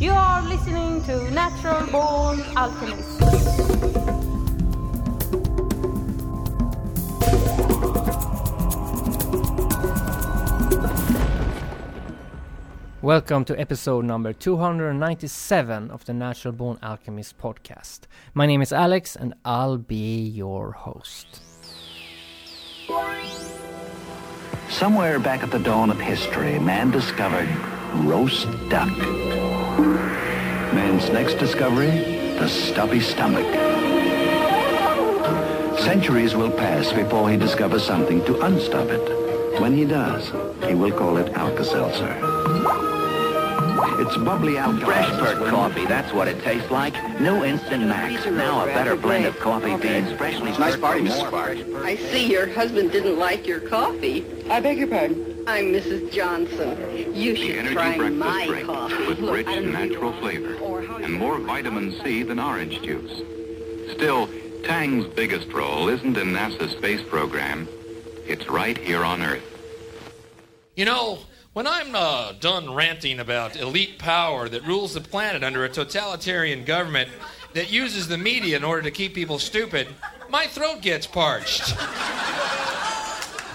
You are listening to Natural Born Alchemist. Welcome to episode number 297 of the Natural Born Alchemist podcast. My name is Alex and I'll be your host. Somewhere back at the dawn of history, man discovered roast duck. Man's next discovery, the stubby stomach. Centuries will pass before he discovers something to unstuff it. When he does, he will call it Alka-Seltzer. It's bubbly alcohol. Fresh perk coffee, that's what it tastes like. New Instant Max. Now a better blend of coffee beans, freshly Nice brewed party, Mrs. more Clark. I see your husband didn't like your coffee. I beg your pardon? I'm Mrs. Johnson. You The should energy try breakfast my drink coffee. with Look, rich I don't know who you natural flavor and more vitamin C than orange juice. Still, Tang's biggest role isn't in NASA's space program. It's right here on Earth. You know, when I'm uh, done ranting about elite power that rules the planet under a totalitarian government that uses the media in order to keep people stupid, my throat gets parched.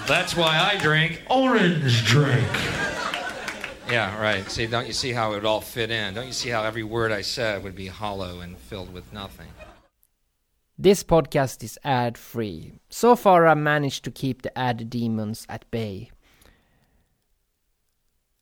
That's why I drink orange drink. Yeah, right. See, don't you see how it would all fit in? Don't you see how every word I said would be hollow and filled with nothing? This podcast is ad free. So far, I've managed to keep the ad demons at bay.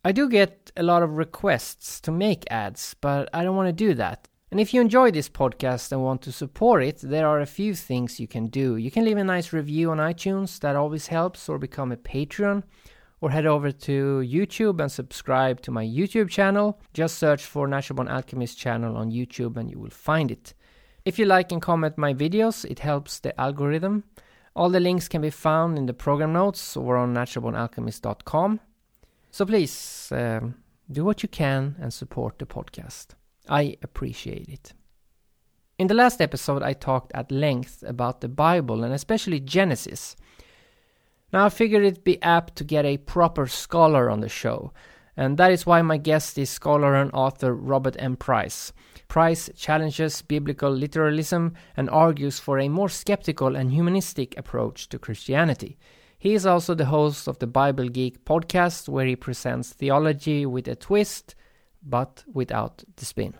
I do get a lot of requests to make ads, but I don't want to do that. And if you enjoy this podcast and want to support it, there are a few things you can do. You can leave a nice review on iTunes, that always helps, or become a Patreon, or head over to YouTube and subscribe to my YouTube channel. Just search for Natural Born Alchemist channel on YouTube and you will find it. If you like and comment my videos, it helps the algorithm. All the links can be found in the program notes or on naturalbornalchemist.com. So please um, do what you can and support the podcast. I appreciate it. In the last episode, I talked at length about the Bible and especially Genesis. Now, I figured it'd be apt to get a proper scholar on the show, and that is why my guest is scholar and author Robert M. Price. Price challenges biblical literalism and argues for a more skeptical and humanistic approach to Christianity. He is also the host of the Bible Geek podcast, where he presents theology with a twist, but without the spin.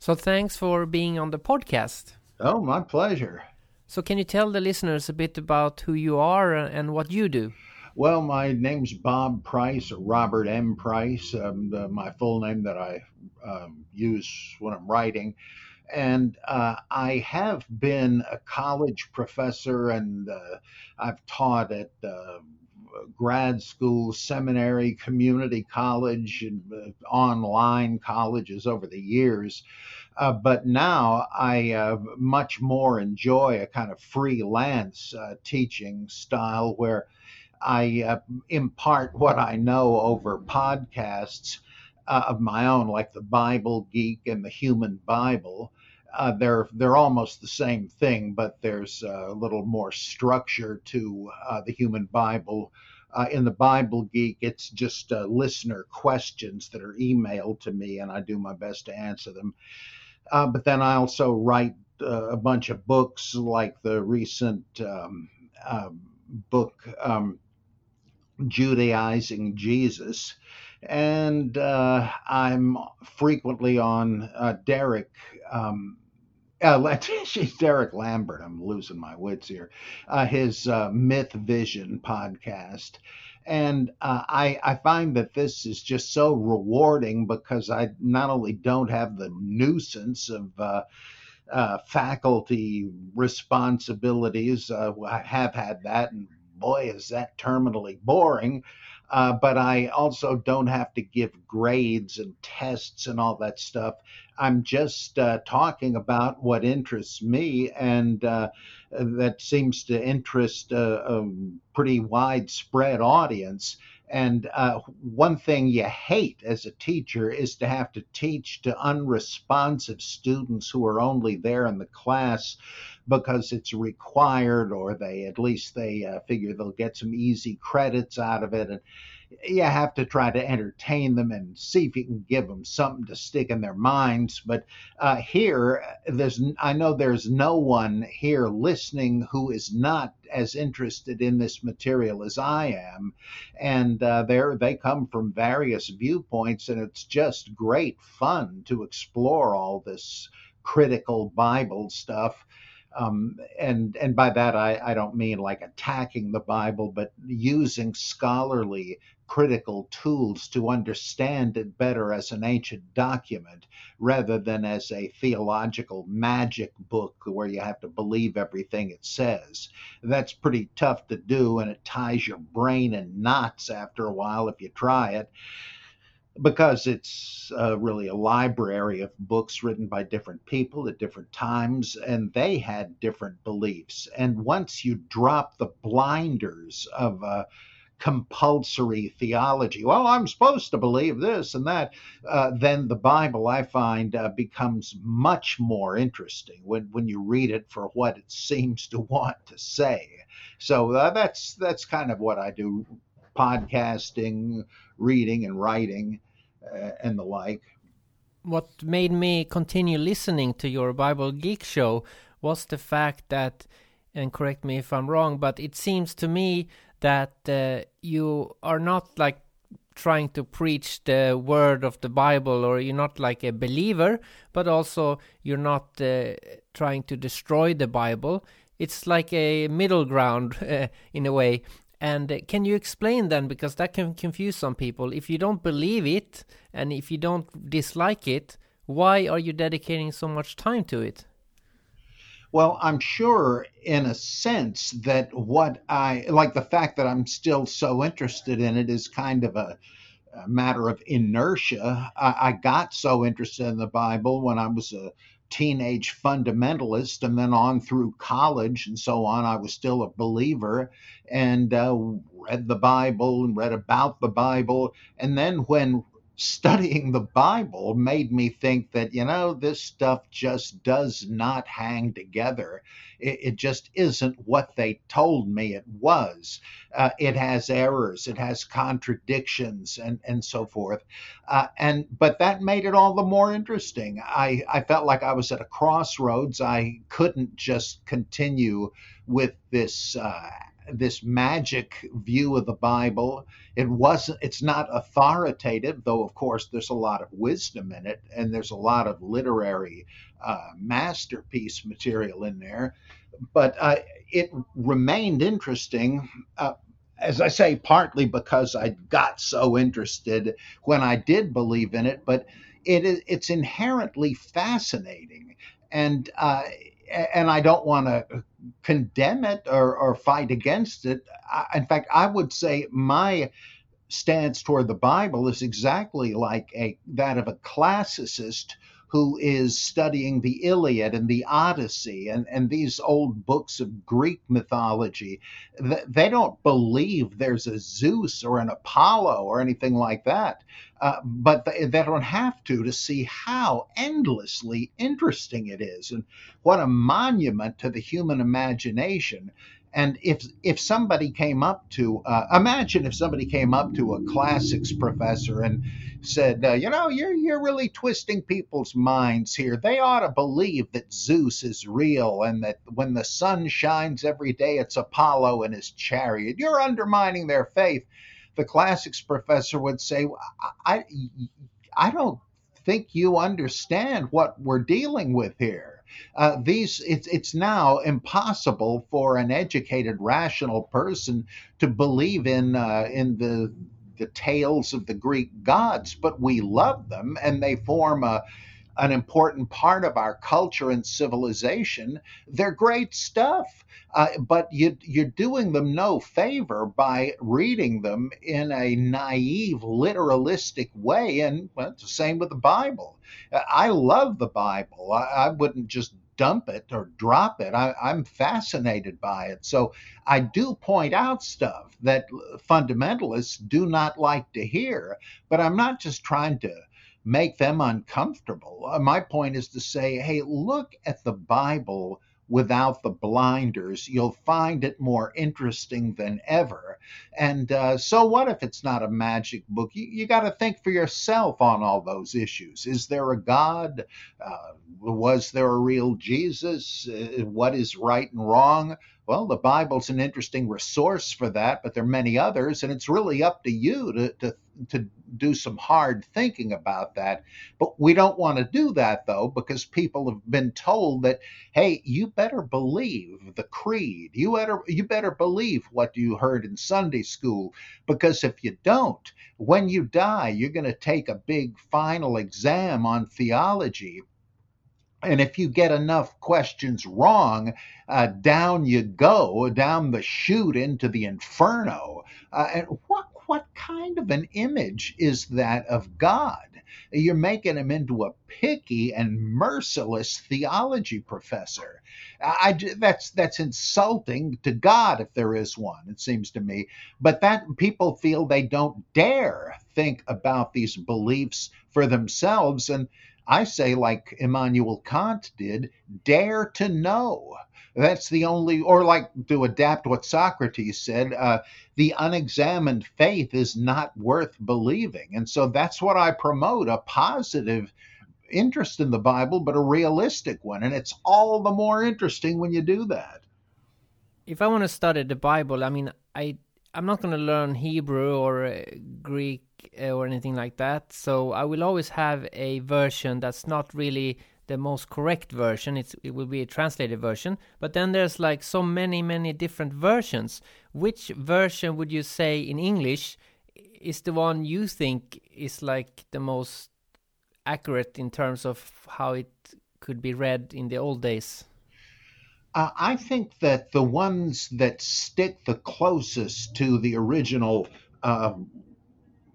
So, thanks for being on the podcast. Oh, my pleasure. So, can you tell the listeners a bit about who you are and what you do? Well, my name's Bob Price, or Robert M. Price, um, the, my full name that I um, use when I'm writing. And uh, I have been a college professor and uh, I've taught at uh, grad school, seminary, community college, and uh, online colleges over the years. Uh, but now I uh, much more enjoy a kind of freelance uh, teaching style where I uh, impart what I know over podcasts uh, of my own, like the Bible Geek and the Human Bible. Uh, they're they're almost the same thing, but there's a little more structure to uh, the Human Bible. Uh, in the Bible Geek, it's just uh, listener questions that are emailed to me, and I do my best to answer them. Uh, but then I also write uh, a bunch of books, like the recent um, uh, book um, Judaizing Jesus. And uh, I'm frequently on uh, Derek. Um, uh, Derek Lambert. I'm losing my wits here. Uh, his uh, Myth Vision podcast. And uh, I, I find that this is just so rewarding because I not only don't have the nuisance of faculty responsibilities, I have had that, and boy, is that terminally boring. Uh, but I also don't have to give grades and tests and all that stuff. I'm just uh, talking about what interests me, and uh, that seems to interest a, a pretty widespread audience. And uh, one thing you hate as a teacher is to have to teach to unresponsive students who are only there in the class because it's required, or they at least they uh, figure they'll get some easy credits out of it. And you have to try to entertain them and see if you can give them something to stick in their minds. But uh, here, there's I know there's no one here listening who is not as interested in this material as I am, and uh, they they come from various viewpoints, and it's just great fun to explore all this critical Bible stuff. Um, and and by that I, I don't mean like attacking the Bible, but using scholarly critical tools to understand it better as an ancient document rather than as a theological magic book where you have to believe everything it says. That's pretty tough to do, and it ties your brain in knots after a while if you try it because it's uh, really a library of books written by different people at different times, and they had different beliefs. And once you drop the blinders of compulsory theology, well, I'm supposed to believe this and that, uh, then the Bible, I find, uh, becomes much more interesting when, when you read it for what it seems to want to say. So uh, that's that's kind of what I do podcasting, reading, and writing and the like. What made me continue listening to your Bible Geek show was the fact that, and correct me if I'm wrong, but it seems to me that uh, you are not like trying to preach the word of the Bible, or you're not like a believer, but also you're not uh, trying to destroy the Bible. It's like a middle ground uh, in a way. And uh, can you explain then, because that can confuse some people, if you don't believe it and if you don't dislike it, why are you dedicating so much time to it? Well, I'm sure in a sense that what I like the fact that I'm still so interested in it is kind of a, a matter of inertia. I, I, got so interested in the Bible when I was a teenage fundamentalist, and then on through college and so on, I was still a believer and uh, read the Bible and read about the Bible. And then when studying the Bible made me think that, you know, this stuff just does not hang together. It, it just isn't what they told me it was. Uh, it has errors, it has contradictions, and, and so forth. Uh, and but that made it all the more interesting. I, I felt like I was at a crossroads. I couldn't just continue with this uh, this magic view of the Bible. It wasn't it's not authoritative, though of course there's a lot of wisdom in it and there's a lot of literary uh, masterpiece material in there. But uh, it remained interesting. Uh, as I say, partly because I got so interested when I did believe in it, but it is it's inherently fascinating, and uh, and I don't want to condemn it or, or fight against it. I, in fact, I would say my stance toward the Bible is exactly like a that of a classicist who is studying the Iliad and the Odyssey and, and these old books of Greek mythology. They don't believe there's a Zeus or an Apollo or anything like that. Uh, but they, they don't have to to see how endlessly interesting it is and what a monument to the human imagination and if if somebody came up to uh, imagine if somebody came up to a classics professor and said, uh, you know, you're you're really twisting people's minds here. They ought to believe that Zeus is real and that when the sun shines every day, it's Apollo and his chariot. You're undermining their faith. The classics professor would say, I I don't think you understand what we're dealing with here uh, these it's it's now impossible for an educated, rational person to believe in uh, in the the tales of the Greek gods, but we love them and they form a an important part of our culture and civilization. They're great stuff, uh, but you, you're doing them no favor by reading them in a naive, literalistic way. And well, it's the same with the Bible. I love the Bible. I, I wouldn't just dump it or drop it. I, I'm fascinated by it. So I do point out stuff that fundamentalists do not like to hear, but I'm not just trying to make them uncomfortable. Uh, my point is to say, hey, look at the Bible without the blinders, you'll find it more interesting than ever. And uh, so, what if it's not a magic book? You, you got to think for yourself on all those issues. Is there a God? Uh, was there a real Jesus? Uh, what is right and wrong? Well, the Bible's an interesting resource for that, but there are many others, and it's really up to you to, to, to do some hard thinking about that. But we don't want to do that, though, because people have been told that, hey, you better believe the creed. You better, you better believe what you heard in Sunday school, because if you don't, when you die, you're going to take a big final exam on theology and if you get enough questions wrong, uh, down you go, down the chute into the inferno. Uh, and what what kind of an image is that of God? You're making him into a picky and merciless theology professor. I, that's that's insulting to God if there is one. It seems to me. But that people feel they don't dare think about these beliefs for themselves, and I say, like Immanuel Kant did, dare to know. That's the only, or like to adapt what Socrates said, uh, the unexamined faith is not worth believing. And so that's what I promote a positive interest in the Bible, but a realistic one. And it's all the more interesting when you do that. If I want to study the Bible, I mean, I I'm not going to learn Hebrew or uh, Greek uh, or anything like that. So I will always have a version that's not really the most correct version. It's, it will be a translated version. But then there's like so many, many different versions. Which version would you say in English is the one you think is like the most accurate in terms of how it could be read in the old days? Uh, I think that the ones that stick the closest to the original uh,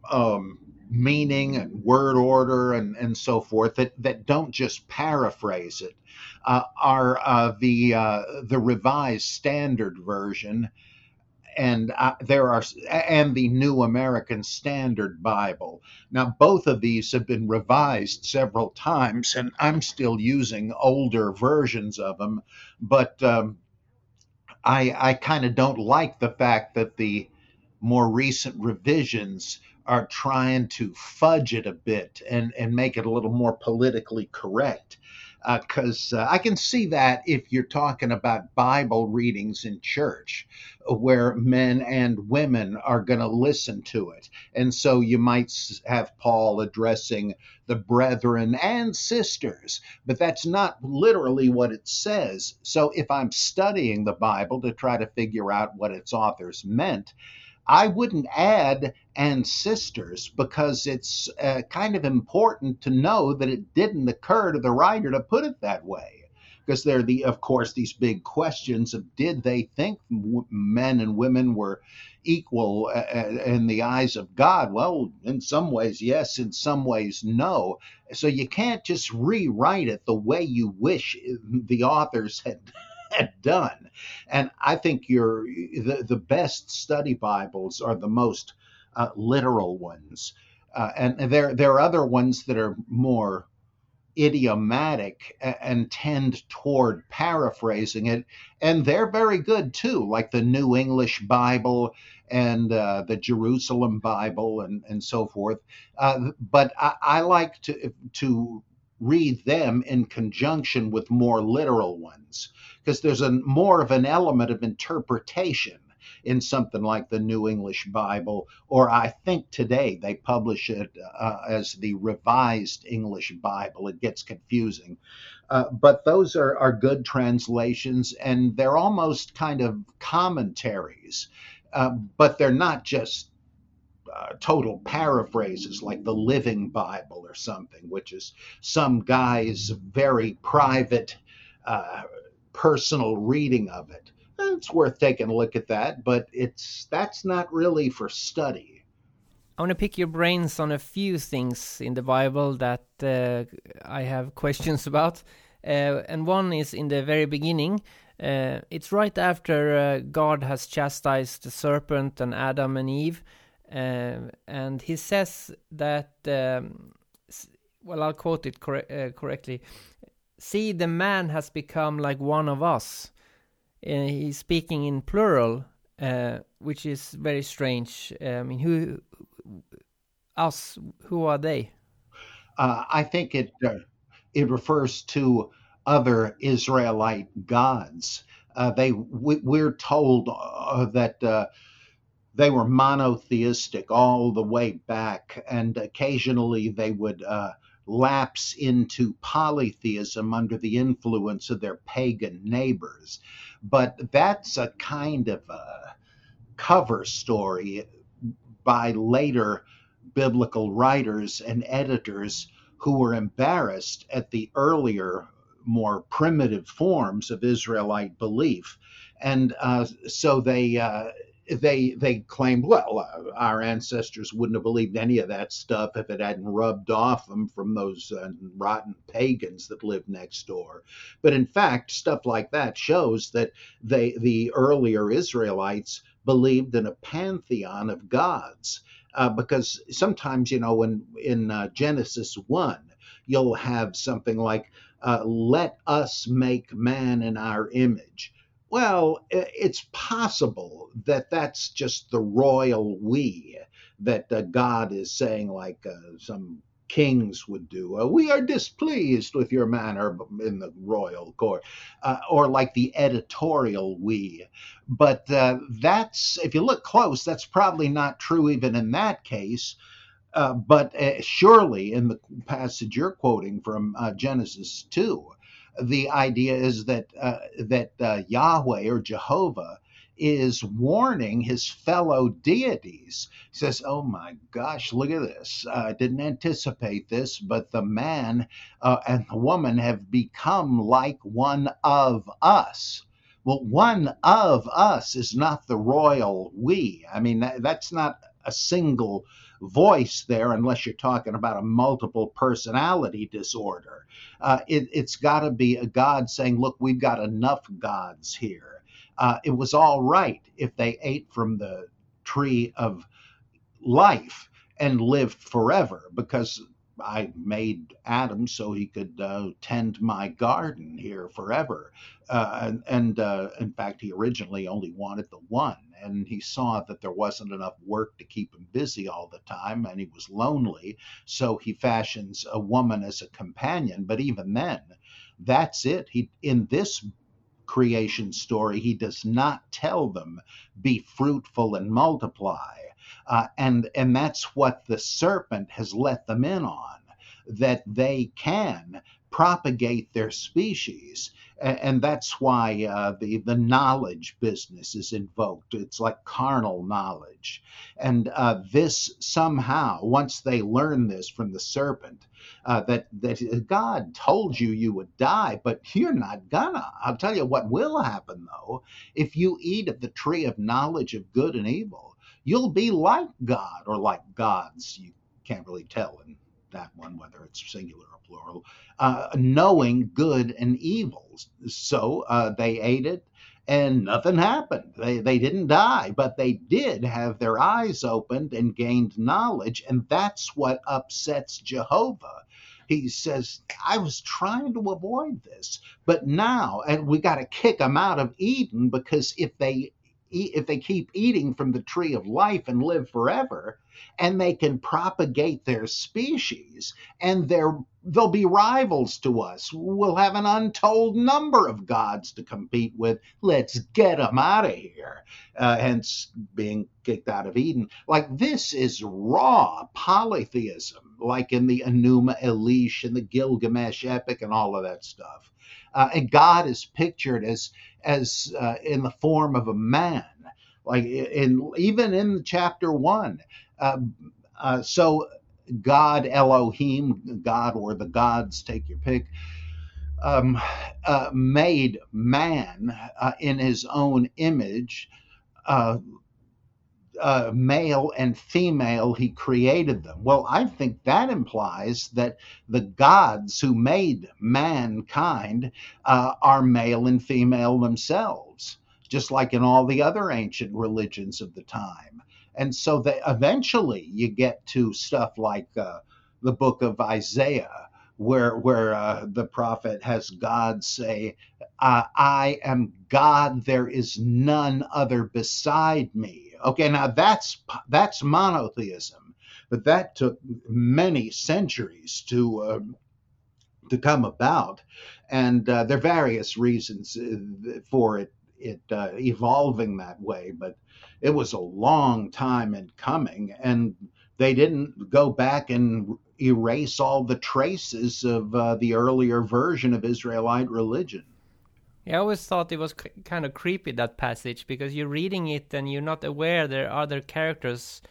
um, meaning and word order and, and so forth that, that don't just paraphrase it uh, are uh, the uh, the revised standard version and uh, there are and the New American Standard Bible. Now, both of these have been revised several times, and I'm still using older versions of them. But um, I I kind of don't like the fact that the more recent revisions are trying to fudge it a bit and and make it a little more politically correct because uh, uh, I can see that if you're talking about Bible readings in church, where men and women are going to listen to it. And so you might have Paul addressing the brethren and sisters, but that's not literally what it says. So if I'm studying the Bible to try to figure out what its authors meant, I wouldn't add and sisters because it's uh, kind of important to know that it didn't occur to the writer to put it that way. Because there are the, of course, these big questions of did they think men and women were equal uh, uh, in the eyes of God? Well, in some ways, yes. In some ways, no. So you can't just rewrite it the way you wish the authors had had done. And I think your the, the best study Bibles are the most uh, literal ones. Uh, and there there are other ones that are more idiomatic and tend toward paraphrasing it, and they're very good too, like the New English Bible and uh, the Jerusalem Bible and and so forth. Uh, but I, I, like to to read them in conjunction with more literal ones because there's a more of an element of interpretation in something like the New English Bible, or I think today they publish it uh, as the Revised English Bible. It gets confusing. Uh, but those are, are good translations, and they're almost kind of commentaries, uh, but they're not just uh, total paraphrases like the Living Bible or something, which is some guy's very private, uh, personal reading of it. It's worth taking a look at that, but it's that's not really for study. I want to pick your brains on a few things in the Bible that uh, I have questions about. Uh, and one is in the very beginning. Uh, it's right after uh, God has chastised the serpent and Adam and Eve um, and he says that, um, well, I'll quote it cor uh, correctly. See the man has become like one of us. Uh, he's speaking in plural, uh, which is very strange. Uh, I mean, who us? Who are they? Uh, I think it uh, it refers to other Israelite gods. Uh, they we, are told that they were monotheistic all the way back, and occasionally they would lapse into polytheism under the influence of their pagan neighbors. But that's a kind of a cover story by later biblical writers and editors who were embarrassed at the earlier, more primitive forms of Israelite belief. And uh, so they uh, they they claimed, well, uh, our ancestors wouldn't have believed any of that stuff if it hadn't rubbed off them from those uh, rotten pagans that lived next door. But in fact, stuff like that shows that they the earlier Israelites believed in a pantheon of gods. Uh, because sometimes, you know, in in uh, Genesis one, you'll have something like, uh, "Let us make man in our image." Well, it's possible that that's just the royal we, that uh, God is saying, like uh, some kings would do. Uh, we are displeased with your manner in the royal court, uh, or like the editorial we. But uh, that's, if you look close, that's probably not true even in that case. Uh, but surely in the passage you're quoting from Genesis 2, the idea is that uh, that uh, Yahweh or Jehovah is warning his fellow deities. He says, "Oh my gosh, look at this! Uh, I didn't anticipate this, but the man uh, and the woman have become like one of us." Well, one of us is not the royal we. I mean, that, that's not a single voice there unless you're talking about a multiple personality disorder. Uh, it, has got to be a God saying, look, we've got enough gods here. Uh, it was all right if they ate from the tree of life and lived forever because I made Adam so he could uh, tend my garden here forever. Uh, and, and uh, in fact, he originally only wanted the one and he saw that there wasn't enough work to keep him busy all the time and he was lonely. So he fashions a woman as a companion but even then that's it. He in this creation story he does not tell them be fruitful and multiply uh, and and that's what the serpent has let them in on that they can propagate their species. And that's why uh, the, the knowledge business is invoked. It's like carnal knowledge. And uh, this somehow, once they learn this from the serpent, uh, that, that God told you you would die, but you're not gonna. I'll tell you what will happen though. If you eat of the tree of knowledge of good and evil, you'll be like God or like gods. You can't really tell in that one, whether it's singular or plural, uh, knowing good and evil. So uh, they ate it and nothing happened. They, they didn't die, but they did have their eyes opened and gained knowledge. And that's what upsets Jehovah. He says, I was trying to avoid this, but now, and we got to kick them out of Eden because if they eat, if they keep eating from the tree of life and live forever, and they can propagate their species and they'll be rivals to us. We'll have an untold number of gods to compete with. Let's get them out of here. Uh, hence being kicked out of eden. Like this is raw polytheism like in the enuma elish and the gilgamesh epic and all of that stuff. Uh, and god is pictured as as uh, in the form of a man like in even in chapter one uh, uh, so God Elohim, God or the gods, take your pick, um, uh, made man uh, in his own image. Uh, uh, male and female, he created them. Well, I think that implies that the gods who made mankind are male and female themselves, just like in all the other ancient religions of the time. And so that eventually you get to stuff like uh, the book of Isaiah, where where uh, the prophet has God say, uh, "I am God; there is none other beside me." Okay, now that's that's monotheism, but that took many centuries to uh, to come about, and uh, there are various reasons uh, for it it uh, evolving that way. But it was a long time in coming, and they didn't go back and erase all the traces of uh, the earlier version of Israelite religion. I always thought it was kind of creepy that passage because you're reading it and you're not aware there are other characters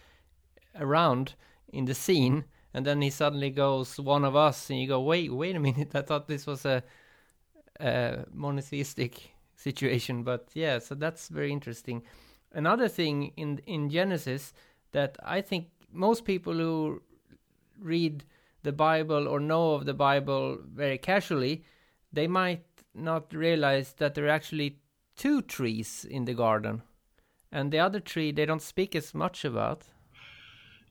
around in the scene, and then he suddenly goes one of us, and you go, wait, wait a minute, I thought this was a, a monotheistic situation, but yeah, so that's very interesting. Another thing in in Genesis that I think most people who read the Bible or know of the Bible very casually, they might not realize that there are actually two trees in the garden. And the other tree they don't speak as much about.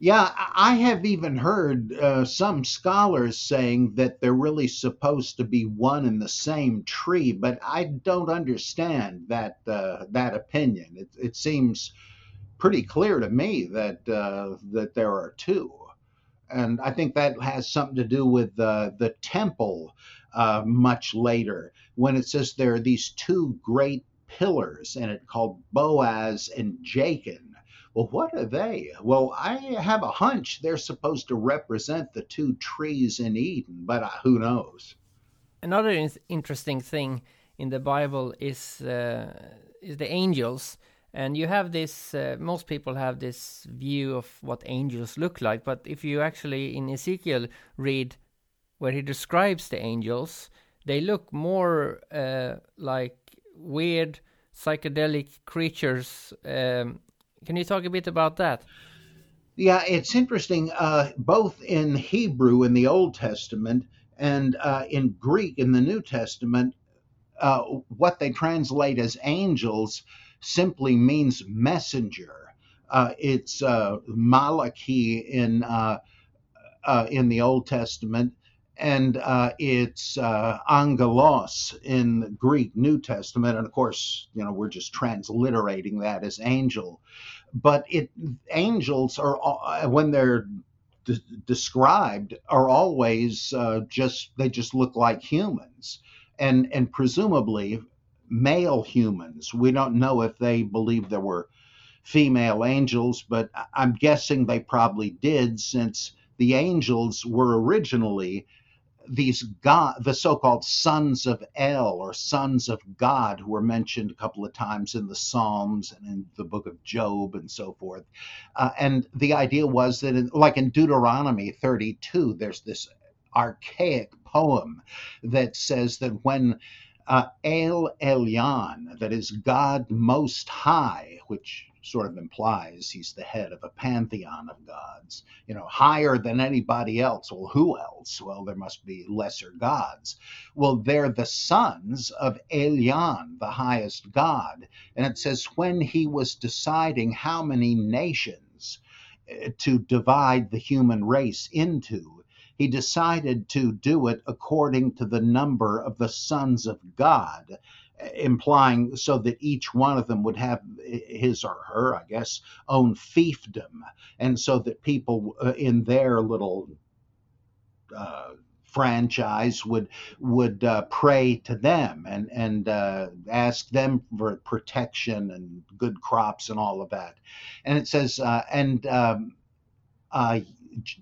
Yeah, I have even heard uh, some scholars saying that they're really supposed to be one and the same tree, but I don't understand that uh, that opinion. It, it seems pretty clear to me that uh, that there are two and I think that has something to do with the the temple uh, much later when it says there are these two great pillars in it called Boaz and Jachin. Well, what are they? Well, I have a hunch they're supposed to represent the two trees in Eden, but uh, who knows? Another in- interesting thing in the Bible is uh, is the angels and you have this uh, most people have this view of what angels look like but if you actually in ezekiel read where he describes the angels they look more uh, like weird psychedelic creatures um, can you talk a bit about that yeah it's interesting uh, both in hebrew in the old testament and uh, in greek in the new testament uh, what they translate as angels simply means messenger. Uh, it's uh, Malachi in uh, uh, in the Old Testament, and uh, it's uh, angelos in Greek New Testament. And of course, you know, we're just transliterating that as angel. But it angels are when they're de- described are always just they just look like humans, and and presumably male humans. We don't know if they believe there were female angels, but I'm guessing they probably did since the angels were originally these God, the so-called sons of El or sons of God, who were mentioned a couple of times in the Psalms and in the book of Job and so forth. Uh, and the idea was that, in, like in Deuteronomy 32, there's this archaic poem that says that when uh, El Elyon, that is God Most High, which sort of implies he's the head of a pantheon of gods, you know, higher than anybody else. Well, who else? Well, there must be lesser gods. Well, they're the sons of Elyon, the highest god. And it says, when he was deciding how many nations eh, to divide the human race into, he decided to do it according to the number of the sons of God, implying so that each one of them would have his or her, I guess, own fiefdom, and so that people uh, in their little uh, franchise would would uh, pray to them and and uh, ask them for protection and good crops and all of that. And it says uh, and um,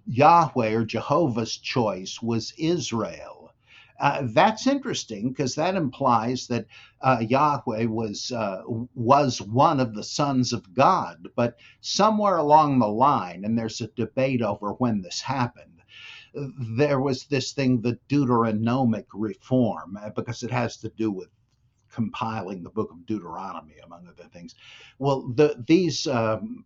Yahweh or Jehovah's choice was Israel. Uh, that's interesting because that implies that uh, Yahweh was uh, was one of the sons of God. But somewhere along the line, and there's a debate over when this happened, there was this thing, the Deuteronomic reform, uh, because it has to do with compiling the book of Deuteronomy, among other things. Well, the, these um,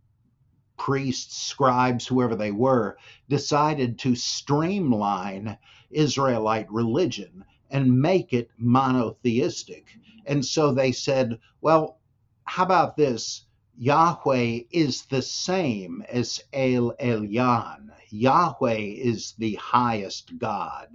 priests, scribes, whoever they were, decided to streamline Israelite religion and make it monotheistic. And so they said, well, how about this? Yahweh is the same as El Elyon. Yahweh is the highest God,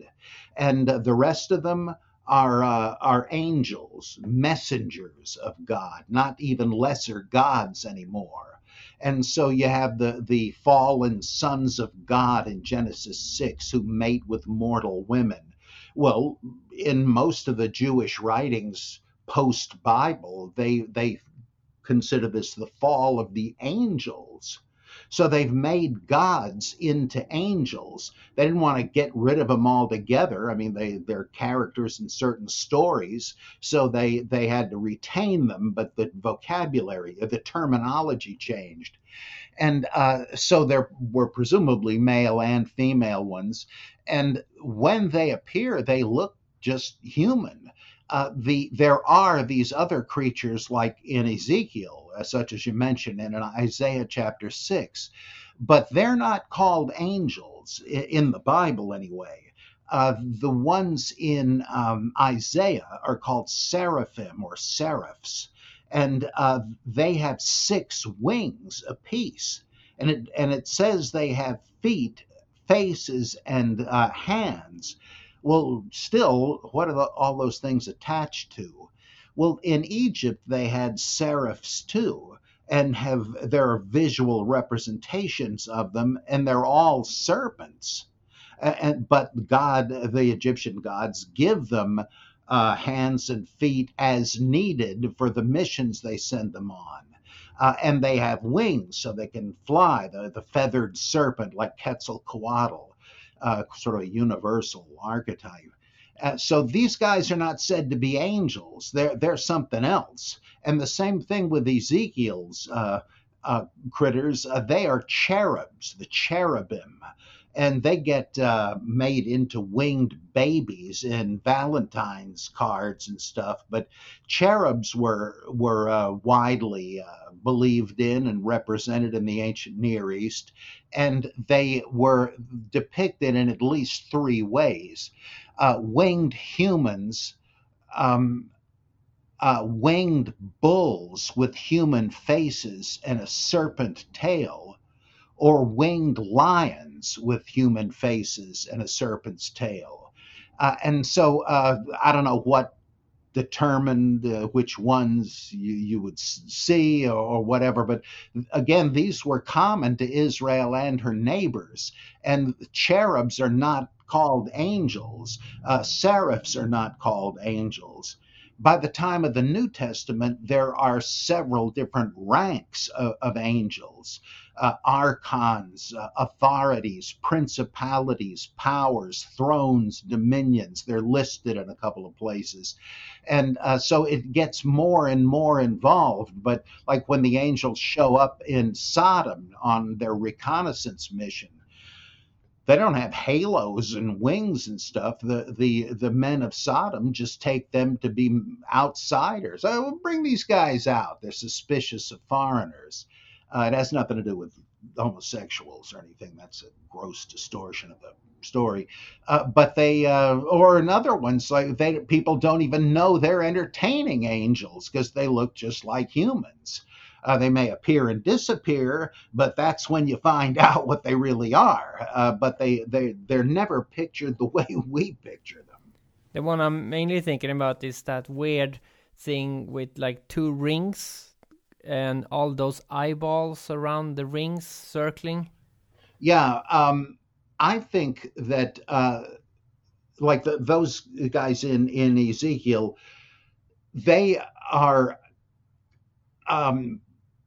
and the rest of them are uh, are angels, messengers of God, not even lesser gods anymore. And so you have the the fallen sons of God in Genesis six who mate with mortal women. Well, in most of the Jewish writings post Bible, they they consider this the fall of the angels. So they've made gods into angels. They didn't want to get rid of them altogether. I mean, they they're characters in certain stories, so they they had to retain them, but the vocabulary, the terminology changed. And uh, so there were presumably male and female ones. And when they appear, they look just human. Uh, the there are these other creatures like in Ezekiel, uh, such as you mentioned, in Isaiah chapter six, but they're not called angels in the Bible anyway. Uh, the ones in um, Isaiah are called seraphim or seraphs, and uh, they have six wings apiece, and it and it says they have feet, faces, and uh, hands well, still, what are the, all those things attached to? Well, in Egypt, they had seraphs too, and have there are visual representations of them, and they're all serpents. And, but God, the Egyptian gods, give them uh, hands and feet as needed for the missions they send them on. Uh, and they have wings so they can fly, the, the feathered serpent like Quetzalcoatl uh, sort of a universal archetype. Uh, so these guys are not said to be angels; they're they're something else. And the same thing with Ezekiel's uh, uh critters; uh, they are cherubs, the cherubim, and they get uh, made into winged babies in Valentine's cards and stuff. But cherubs were were widely believed in and represented in the ancient Near East, and they were depicted in at least three ways. Uh, winged humans, um, uh, winged bulls with human faces and a serpent tail, or winged lions with human faces and a serpent's tail. Uh, and so uh, I don't know what determined uh, which ones you, you would see or, or, whatever. But again, these were common to Israel and her neighbors. And cherubs are not called angels, uh, seraphs are not called angels. By the time of the New Testament, there are several different ranks of, of angels uh, archons, uh, authorities, principalities, powers, thrones, dominions. They're listed in a couple of places. And uh, so it gets more and more involved. But like when the angels show up in Sodom on their reconnaissance mission, they don't have halos and wings and stuff. The the the men of Sodom just take them to be outsiders. Oh, bring these guys out. They're suspicious of foreigners. Uh, it has nothing to do with homosexuals or anything. That's a gross distortion of the story. Uh, but they, uh, or another one's like they people don't even know they're entertaining angels because they look just like humans. Uh, they may appear and disappear, but that's when you find out what they really are. Uh, but they they they're never pictured the way we picture them. The one I'm mainly thinking about is that weird thing with like two rings and all those eyeballs around the rings circling? Yeah, um, I think that uh, like the, those guys in in Ezekiel, they are um,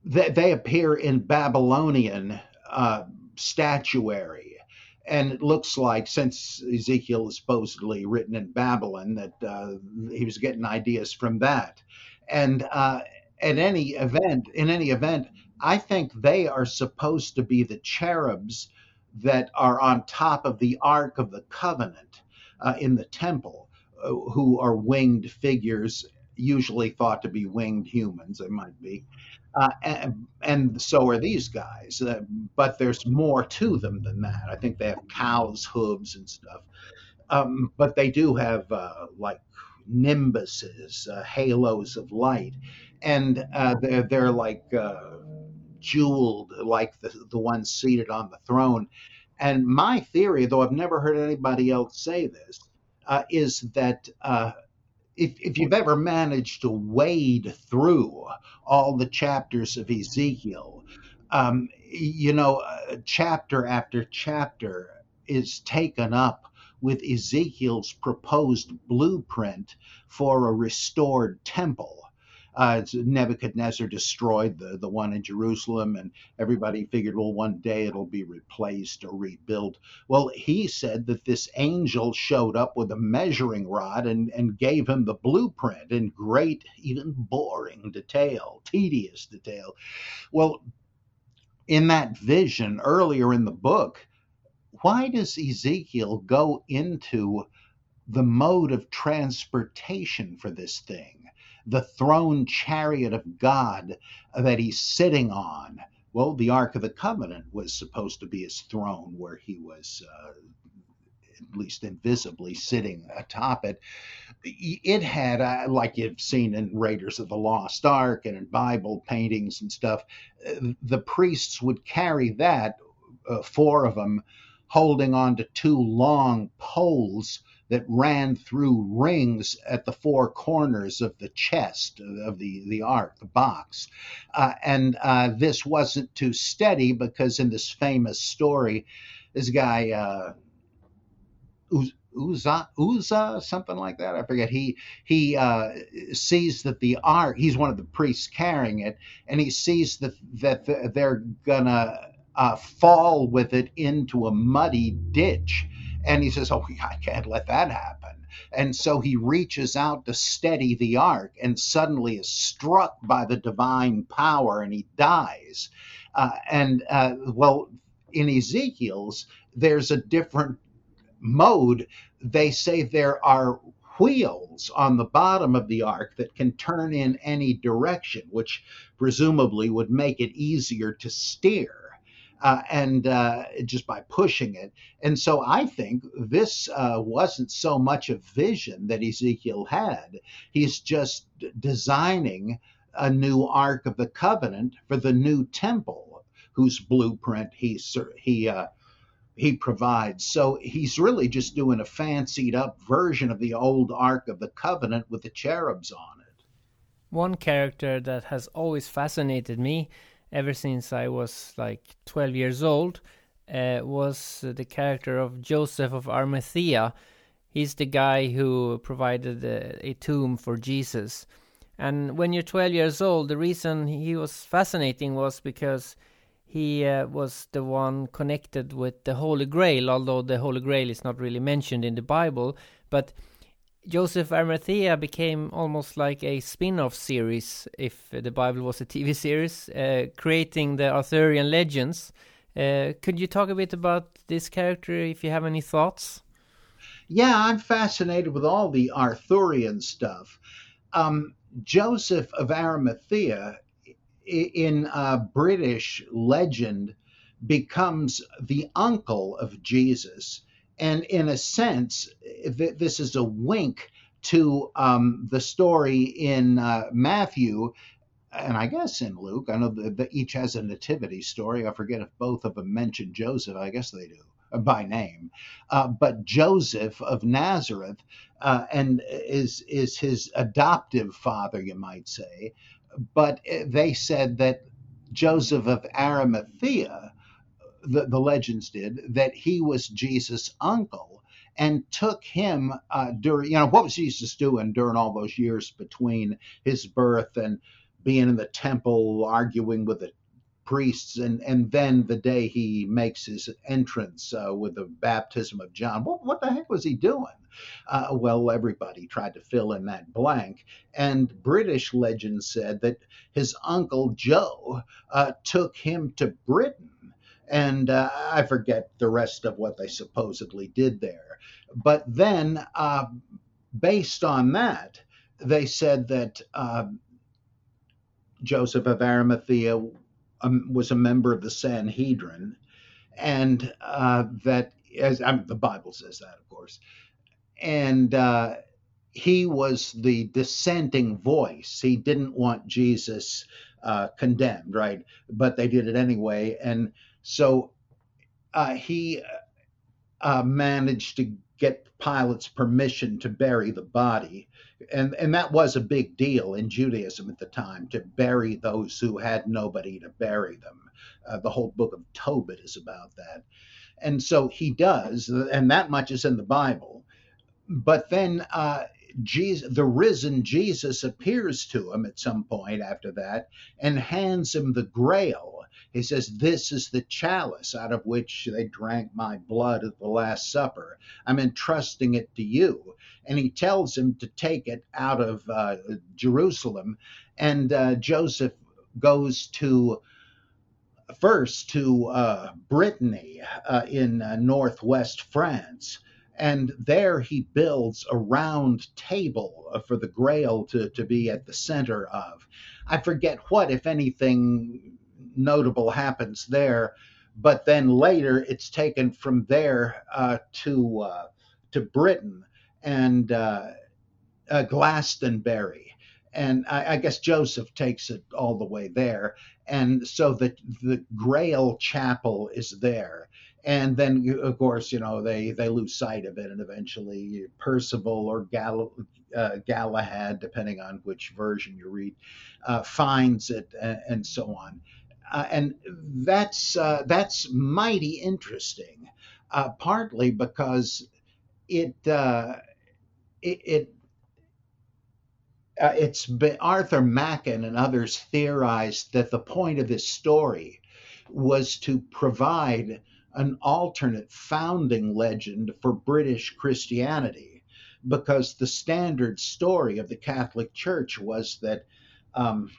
they, they appear in Babylonian uh, statuary. And it looks like, since Ezekiel is supposedly written in Babylon, that uh, he was getting ideas from that. And uh, at any event, in any event, I think they are supposed to be the cherubs that are on top of the Ark of the Covenant uh, in the temple, uh, who are winged figures, usually thought to be winged humans, they might be. Uh, and, and, so are these guys, uh, but there's more to them than that. I think they have cows' hooves and stuff. Um, but they do have uh, like nimbuses, uh, halos of light and uh, they're, they're like jeweled, like the, the ones seated on the throne. And my theory, though I've never heard anybody else say this, is that if, if you've ever managed to wade through all the chapters of Ezekiel, um, you know, uh, chapter after chapter is taken up with Ezekiel's proposed blueprint for a restored temple. Uh, Nebuchadnezzar destroyed the, the one in Jerusalem, and everybody figured, well, one day it'll be replaced or rebuilt. Well, he said that this angel showed up with a measuring rod and, and gave him the blueprint in great, even boring detail, tedious detail. Well, in that vision earlier in the book, why does Ezekiel go into the mode of transportation for this thing? The throne chariot of God that he's sitting on. Well, the Ark of the Covenant was supposed to be his throne where he was. Uh, at least invisibly sitting atop it. It had, uh, like you've seen in Raiders of the Lost Ark and in Bible paintings and stuff, the priests would carry that, uh, four of them, holding on to two long poles that ran through rings at the four corners of the chest of the, the ark, the box. Uh, and uh, this wasn't too steady because in this famous story, this guy, uh, Uzzah, something like that. I forget. He he uh, sees that the ark. He's one of the priests carrying it, and he sees that that they're gonna uh, fall with it into a muddy ditch. And he says, Oh, I can't let that happen. And so he reaches out to steady the ark and suddenly is struck by the divine power and he dies. Uh, and uh, well, in Ezekiel's, there's a different mode. They say there are wheels on the bottom of the ark that can turn in any direction, which presumably would make it easier to steer uh, and uh, just by pushing it. And so I think this uh, wasn't so much a vision that Ezekiel had. He's just designing a new Ark of the Covenant for the new temple, whose blueprint he he uh, he provides. So he's really just doing a fancied up version of the old Ark of the Covenant with the cherubs on it. One character that has always fascinated me ever since I was like 12 years old uh, was the character of Joseph of Arimathea. He's the guy who provided a, a tomb for Jesus. And when you're 12 years old, the reason he was fascinating was because he uh, was the one connected with the Holy Grail, although the Holy Grail is not really mentioned in the Bible. But Joseph Arimathea became almost like a spin-off series, if the Bible was a TV series, uh, creating the Arthurian legends. Uh, could you talk a bit about this character, if you have any thoughts? Yeah, I'm fascinated with all the Arthurian stuff. Um, Joseph of Arimathea, in a British legend, becomes the uncle of Jesus and in a sense, this is a wink to um, the story in uh, Matthew and I guess in Luke. I know that each has a nativity story. I forget if both of them mention Joseph. I guess they do uh, by name. Uh, but Joseph of Nazareth uh, and is is his adoptive father, you might say. But uh, they said that Joseph of Arimathea the, the legends did, that he was Jesus' uncle and took him uh, during, you know, what was Jesus doing during all those years between his birth and being in the temple arguing with the priests and and then the day he makes his entrance uh, with the baptism of John? What, what the heck was he doing? Uh, well everybody tried to fill in that blank and British legend said that his uncle Joe uh, took him to Britain and uh, I forget the rest of what they supposedly did there. But then, uh, based on that, they said that uh, Joseph of Arimathea um, was a member of the Sanhedrin, and uh, that, as I mean, the Bible says that, of course, and uh, he was the dissenting voice. He didn't want Jesus uh, condemned, right? But they did it anyway, and so uh, he uh, managed to get Pilate's permission to bury the body. And, and that was a big deal in Judaism at the time to bury those who had nobody to bury them. Uh, the whole book of Tobit is about that. And so he does, and that much is in the Bible. But then uh, Jesus, the risen Jesus appears to him at some point after that and hands him the grail he says, This is the chalice out of which they drank my blood at the Last Supper. I'm entrusting it to you. And he tells him to take it out of uh, Jerusalem. And uh, Joseph goes to first to uh, Brittany uh, in uh, northwest France. And there he builds a round table for the grail to, to be at the center of. I forget what, if anything, notable happens there. But then later, it's taken from there uh, to uh, to Britain and uh, uh, Glastonbury, and I, I, guess Joseph takes it all the way there. And so the the Grail Chapel is there, and then of course you know they they lose sight of it, and eventually Percival or Gal, uh, Galahad, depending on which version you read, uh, finds it, and, and so on. Uh, and that's uh, that's mighty interesting, uh, partly because it uh, it, it uh, it's been Arthur Machen and others theorized that the point of this story was to provide an alternate founding legend for British Christianity, because the standard story of the Catholic Church was that um,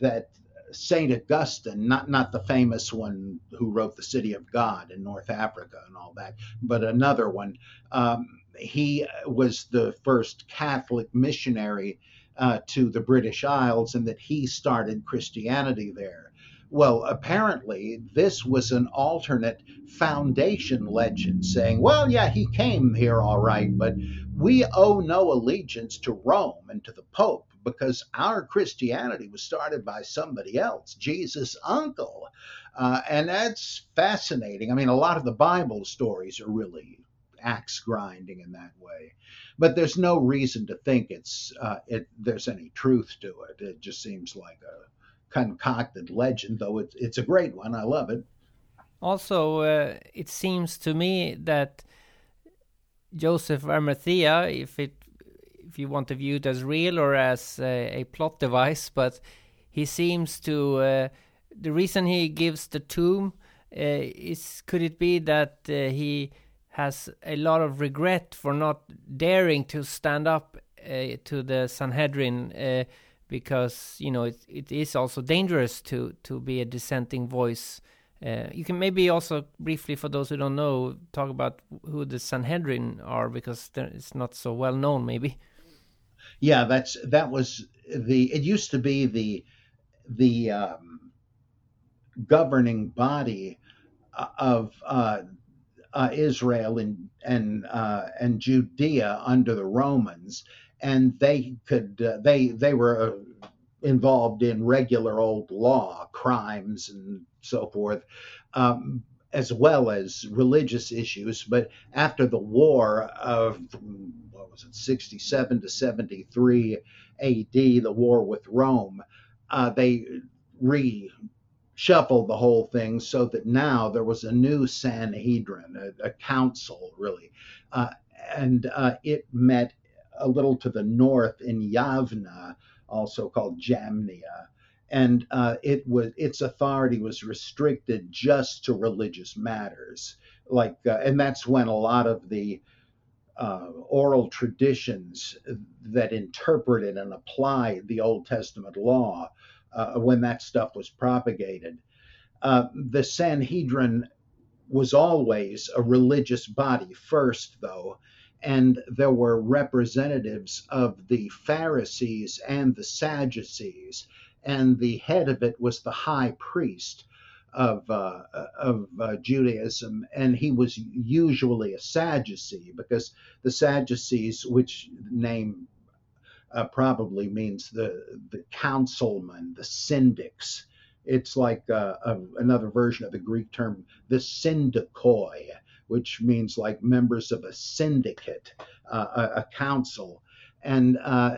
that Saint Augustine, not not the famous one who wrote the City of God in North Africa and all that, but another one. Um, he was the first Catholic missionary uh, to the British Isles, and that he started Christianity there. Well, apparently, this was an alternate foundation legend saying, well, yeah, he came here all right, but we owe no allegiance to Rome and to the Pope because our Christianity was started by somebody else, Jesus' uncle. Uh, and that's fascinating. I mean, a lot of the Bible stories are really axe grinding in that way. But there's no reason to think it's uh, it, there's any truth to it. It just seems like a concocted legend, though it's it's a great one. I love it. Also, uh, it seems to me that Joseph Arimathea, if it you want to view it as real or as a, a plot device, but he seems to. Uh, the reason he gives the tomb uh, is could it be that uh, he has a lot of regret for not daring to stand up uh, to the Sanhedrin uh, because you know it, it is also dangerous to to be a dissenting voice. Uh, you can maybe also briefly, for those who don't know, talk about who the Sanhedrin are because it's not so well known, maybe yeah, that's that was the. It used to be the the um, governing body uh, of uh, uh, Israel and and uh, and Judea under the Romans, and they could uh, they they were uh, involved in regular old law, crimes, and so forth. Um, as well as religious issues. But after the war of what was it, 67 to 73 AD, the war with Rome, uh, they reshuffled the whole thing so that now there was a new Sanhedrin, a, a council really, uh, and uh, it met a little to the north in Yavna, also called Jamnia. And uh, it was its authority was restricted just to religious matters. Like uh, and that's when a lot of the uh, oral traditions that interpreted and applied the old testament law uh, when that stuff was propagated. Uh, the sanhedrin was always a religious body first though and there were representatives of the pharisees and the sadducees and the head of it was the high priest of uh, of uh, Judaism, and he was usually a Sadducee because the Sadducees, which name uh, probably means the the councilmen, the syndics. It's like uh, a, another version of the Greek term, the syndikoi, which means like members of a syndicate, uh, a, a, council, and uh,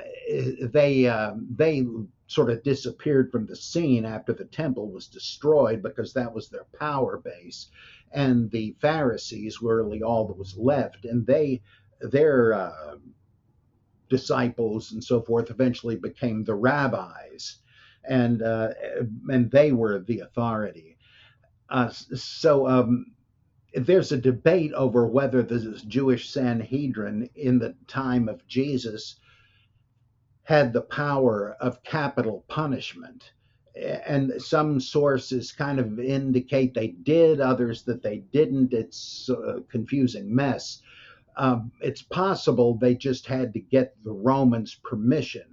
they uh, they sort of disappeared from the scene after the temple was destroyed because that was their power base, and the Pharisees were really all that was left, and they their uh, disciples and so forth eventually became the rabbis, and uh, and they were the authority. Uh, so um, there's a debate over whether the Jewish Sanhedrin in the time of Jesus had the power of capital punishment. And some sources kind of indicate they did, others that they didn't. It's a confusing mess um, it's possible they just had to get the Romans' permission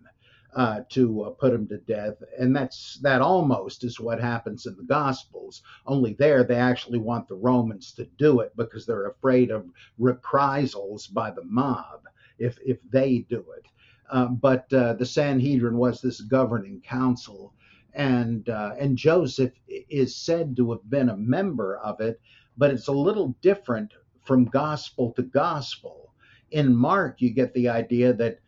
uh, to uh, put him to death, and that's that almost is what happens in the Gospels. Only there they actually want the Romans to do it because they're afraid of reprisals by the mob if if they do it. Uh, but uh, the Sanhedrin was this governing council, and uh, and Joseph is said to have been a member of it, but it's a little different from gospel to gospel. In Mark, you get the idea that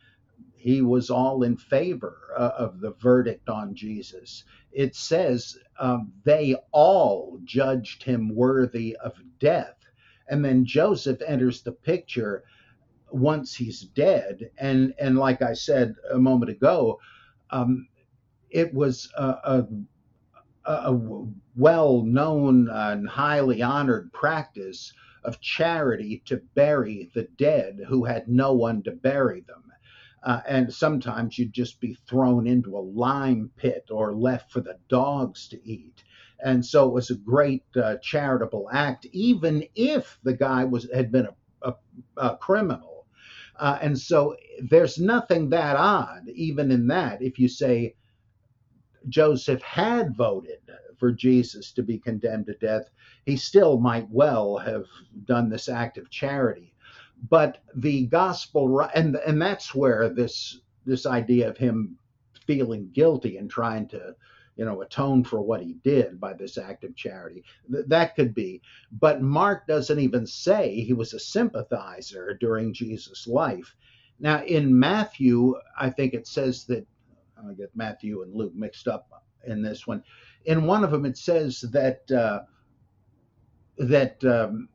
he was all in favor uh, of the verdict on Jesus. It says um, they all judged him worthy of death. And then Joseph enters the picture once he's dead. And, and like I said a moment ago, um, it was a, a, a well known and highly honored practice of charity to bury the dead who had no one to bury them. Uh, and sometimes you'd just be thrown into a lime pit or left for the dogs to eat. And so it was a great uh, charitable act, even if the guy was had been a, a, a criminal. Uh, and so there's nothing that odd, even in that, if you say Joseph had voted for Jesus to be condemned to death, he still might well have done this act of charity. But the gospel, and and that's where this this idea of him feeling guilty and trying to you know atone for what he did by this act of charity. Th- that could be. But mark doesn't even say he was a sympathizer during jesus life. Now in matthew i think it says that i get matthew and luke mixed up in this one. In one of them it says that uh, that um,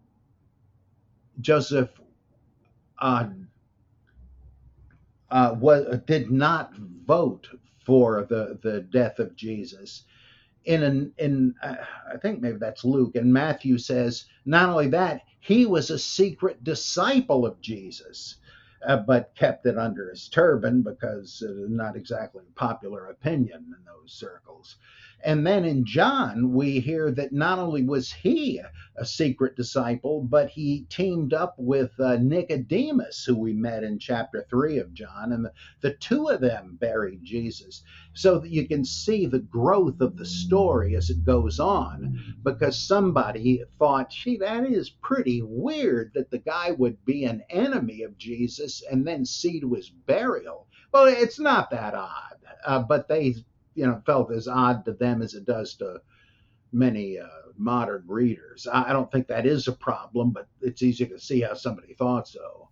Joseph uh, uh, was, did not vote for the, the death of Jesus. In an, in uh, I think maybe that's Luke, and Matthew says not only that he was a secret disciple of Jesus, uh, but kept it under his turban because uh, not exactly popular opinion in those circles. And then in John, we hear that not only was he a secret disciple, but he teamed up with uh, Nicodemus, who we met in chapter 3 of John, and the, two of them buried Jesus. So that you can see the growth of the story as it goes on, because somebody thought, gee, that is pretty weird that the guy would be an enemy of Jesus and then see to his burial. Well, it's not that odd, uh, but they you know felt as odd to them as it does to many uh, modern readers. I, I don't think that is a problem, but it's easy to see how somebody thought so.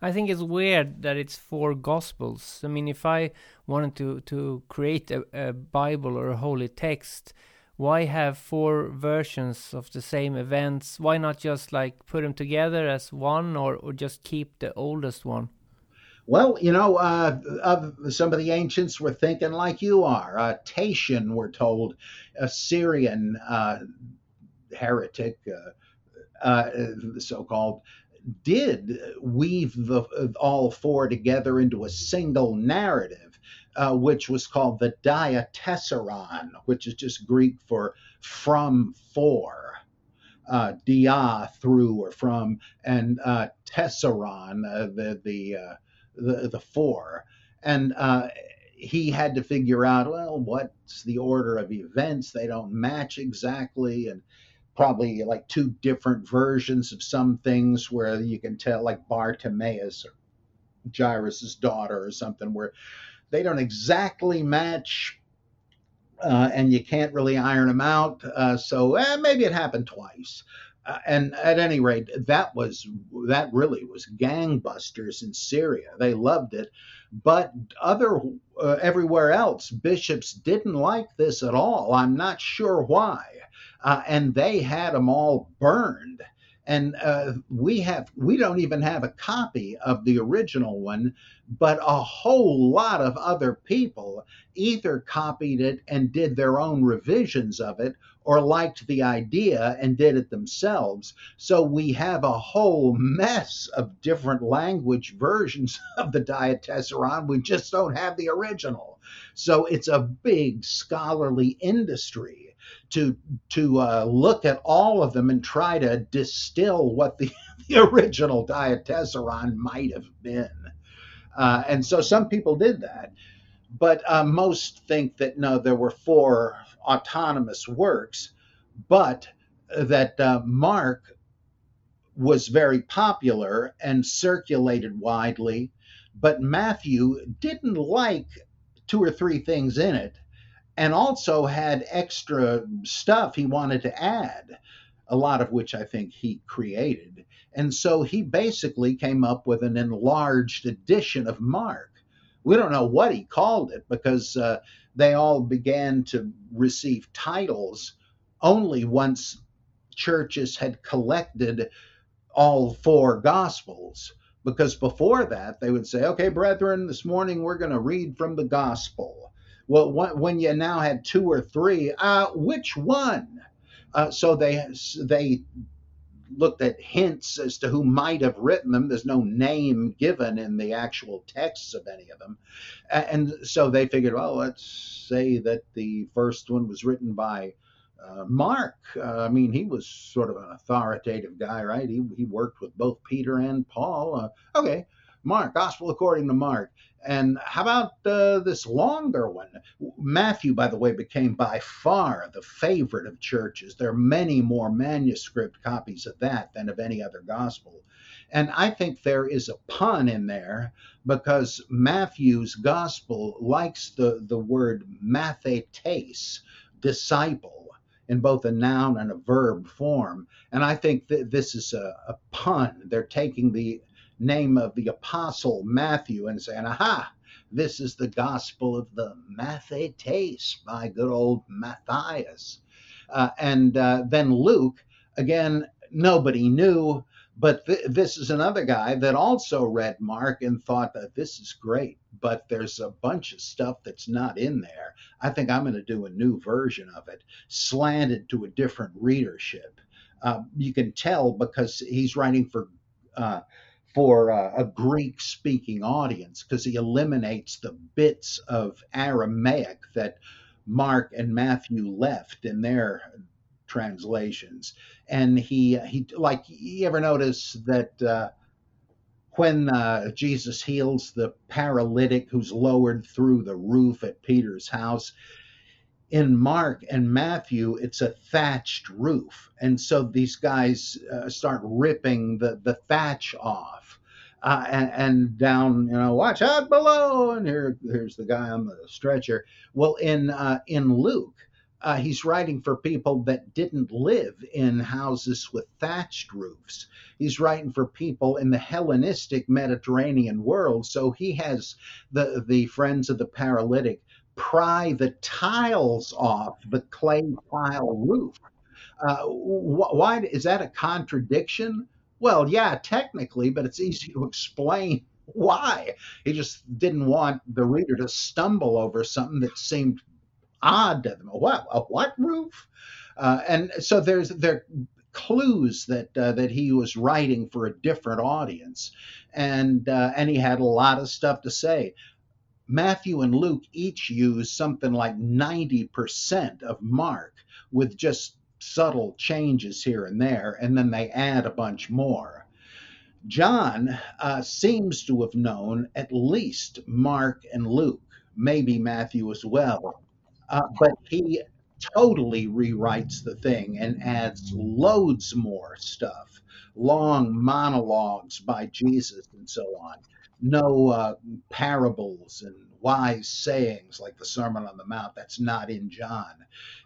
I think it's weird that it's four gospels. I mean, if I wanted to to create a, a, Bible or a holy text, why have four versions of the same events? Why not just like put them together as one, or or just keep the oldest one? Well, you know, uh, uh, some of the ancients were thinking like you are. Uh, Tatian, we're told, a Syrian uh, heretic, uh, uh, so-called, did weave the, all four together into a single narrative, which was called the Diatessaron, which is just Greek for from four. Uh, dia through or from, and uh, tessaron, uh, the the the the four, and uh, he had to figure out well what's the order of events. They don't match exactly, and probably like two different versions of some things where you can tell like Bartimaeus or Jairus's daughter or something, where they don't exactly match. Uh, and you can't really iron them out. Uh, so eh, maybe it happened twice. Uh, and at any rate, that was that really was gangbusters in Syria. They loved it, but other uh, everywhere else, bishops didn't like this at all. I'm not sure why, uh, and they had them all burned. And uh, we have we don't even have a copy of the original one, but a whole lot of other people either copied it and did their own revisions of it or liked the idea and did it themselves. So we have a whole mess of different language versions of the Diatessaron. We just don't have the original. So it's a big scholarly industry to to uh, look at all of them and try to distill what the, the original Diatessaron might have been. Uh, and so some people did that but uh, most think that no, there were four autonomous works, but that uh, Mark was very popular and circulated widely, but Matthew didn't like two or three things in it and also had extra stuff he wanted to add, a lot of which I think he created. And so he basically came up with an enlarged edition of Mark. We don't know what he called it because uh, they all began to receive titles only once churches had collected all four gospels. Because before that, they would say, okay, brethren, this morning we're going to read from the gospel. Well, when you now had two or three, uh, which one? Uh, so they they looked at hints as to who might have written them. There's no name given in the actual texts of any of them. And so they figured, well, let's say that the first one was written by uh, Mark. Uh, I mean, he was sort of an authoritative guy, right? He, he worked with both Peter and Paul. Uh, okay, Mark, Gospel according to Mark. And how about uh, this longer one? Matthew, by the way, became by far the favorite of churches. There are many more manuscript copies of that than of any other gospel. And I think there is a pun in there because Matthew's gospel likes the, the word mathetes, disciple, in both a noun and a verb form. And I think that this is a, a pun. They're taking the name of the apostle Matthew and saying, aha, this is the gospel of the Mathetes by good old Matthias. Uh, and uh, then Luke, again, nobody knew, but th- this is another guy that also read Mark and thought that this is great, but there's a bunch of stuff that's not in there. I think I'm going to do a new version of it, slanted to a different readership. Uh, you can tell because he's writing for uh, for uh, a Greek speaking audience because he eliminates the bits of Aramaic that Mark and Matthew left in their translations. And he, he like, you ever notice that uh, when uh, Jesus heals the paralytic who's lowered through the roof at Peter's house, in Mark and Matthew, it's a thatched roof. And so these guys uh, start ripping the, the thatch off uh, and, and, down, you know, watch out below, and here, here's the guy on the stretcher. Well, in uh, in Luke, uh, he's writing for people that didn't live in houses with thatched roofs. He's writing for people in the Hellenistic Mediterranean world, so he has the the friends of the paralytic pry the tiles off the clay tile roof. Uh, wh- why is that a contradiction? Well, yeah, technically, but it's easy to explain why. He just didn't want the reader to stumble over something that seemed odd to them. What a what roof? Uh, and so there's there clues that uh, that he was writing for a different audience, and uh, and he had a lot of stuff to say. Matthew and Luke each use something like 90% of Mark with just subtle changes here and there, and then they add a bunch more. John uh, seems to have known at least Mark and Luke, maybe Matthew as well, uh, but he totally rewrites the thing and adds loads more stuff, long monologues by Jesus and so on. No uh, parables and wise sayings like the Sermon on the Mount. That's not in John,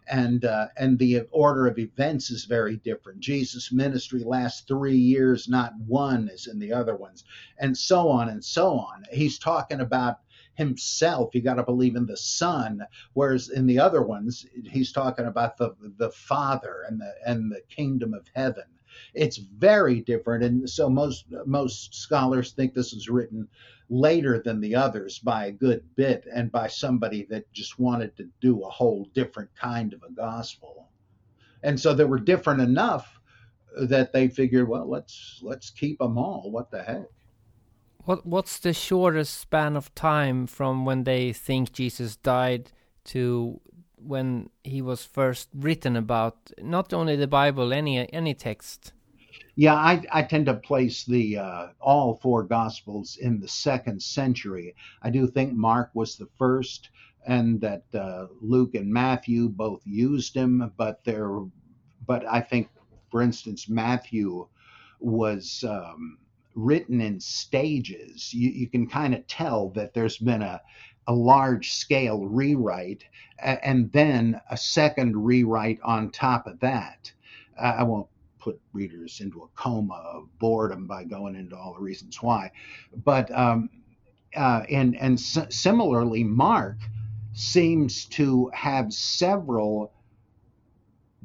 and uh, and the order of events is very different. Jesus' ministry lasts three years, not one as in the other ones, and so on and so on. He's talking about himself. You got to believe in the Son, whereas in the other ones, he's talking about the the Father and the and the kingdom of heaven. It's very different, and so most most scholars think this is written later than the others by a good bit and by somebody that just wanted to do a whole different kind of a gospel. And so they were different enough that they figured, well, let's let's keep them all. What the heck? What what's the shortest span of time from when they think Jesus died to when he was first written about? Not only the Bible, any any text. Yeah, I, I tend to place the uh, all four gospels in the second century. I do think Mark was the first, and that uh, Luke and Matthew both used him, but they're but I think, for instance, Matthew was um, written in stages. You, you can kind of tell that there's been a a large scale rewrite and then a second rewrite on top of that. I won't put readers into a coma of boredom by going into all the reasons why. But um, uh, and and s- similarly, Mark seems to have several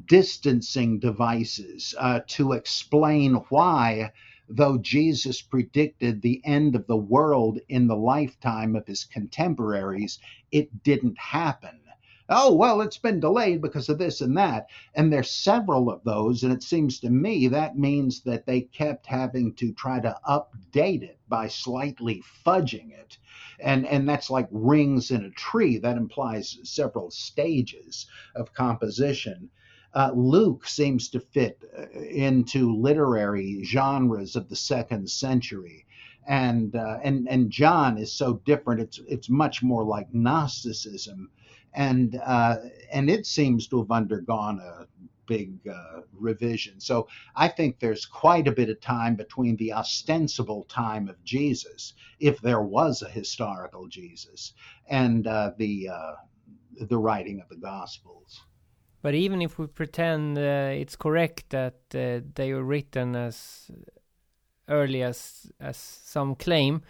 distancing devices uh, to explain why, though Jesus predicted the end of the world in the lifetime of his contemporaries, it didn't happen oh, well, it's been delayed because of this and that. And there's several of those. And it seems to me that means that they kept having to try to update it by slightly fudging it. And, and that's like rings in a tree. That implies several stages of composition. Uh, Luke seems to fit uh, into literary genres of the second century and uh, and and John is so different. It's it's much more like Gnosticism, and uh, and it seems to have undergone a big uh, revision. So I think there's quite a bit of time between the ostensible time of Jesus, if there was a historical Jesus, and uh, the the writing of the Gospels. But even if we pretend uh, it's correct that uh, they were written as early as as some claim,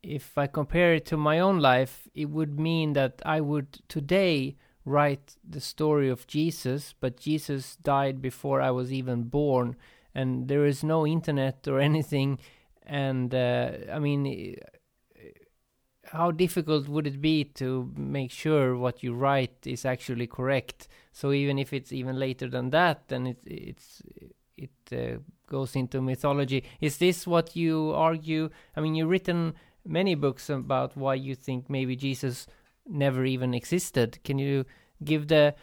if I compare it to my own life, it would mean that I would today write the story of Jesus, but Jesus died before I was even born, and there is no internet or anything. And uh, I mean, how difficult would it be to make sure what you write is actually correct? So even if it's even later than that, then it, it's it uh, goes into mythology. Is this what you argue? I mean, you've written many books about why you think maybe Jesus never even existed. Can you give the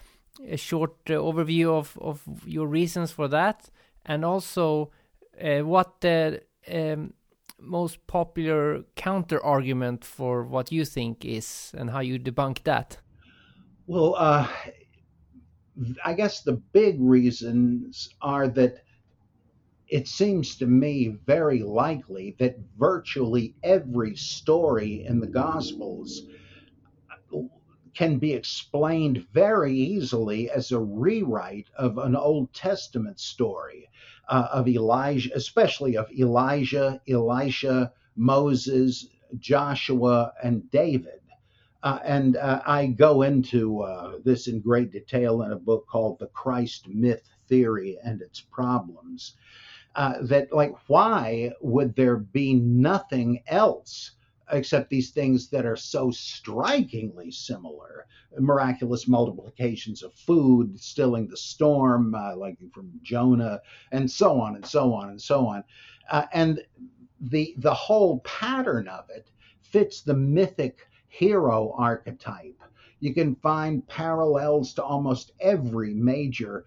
a short uh, overview of, of your reasons for that, and also uh, what the um, most popular counter argument for what you think is, and how you debunk that? Well, uh, I guess the big reasons are that it seems to me very likely that virtually every story in the Gospels can be explained very easily as a rewrite of an Old Testament story uh, of Elijah, especially of Elijah, Elisha, Moses, Joshua, and David. Uh, and uh, I go into uh, this in great detail in a book called The Christ Myth Theory and Its Problems uh, that like why would there be nothing else except these things that are so strikingly similar. Miraculous multiplications of food stilling the storm uh, like from jonah and so on and so on and so on. Uh, and the the whole pattern of it fits the mythic hero archetype. You can find parallels to almost every major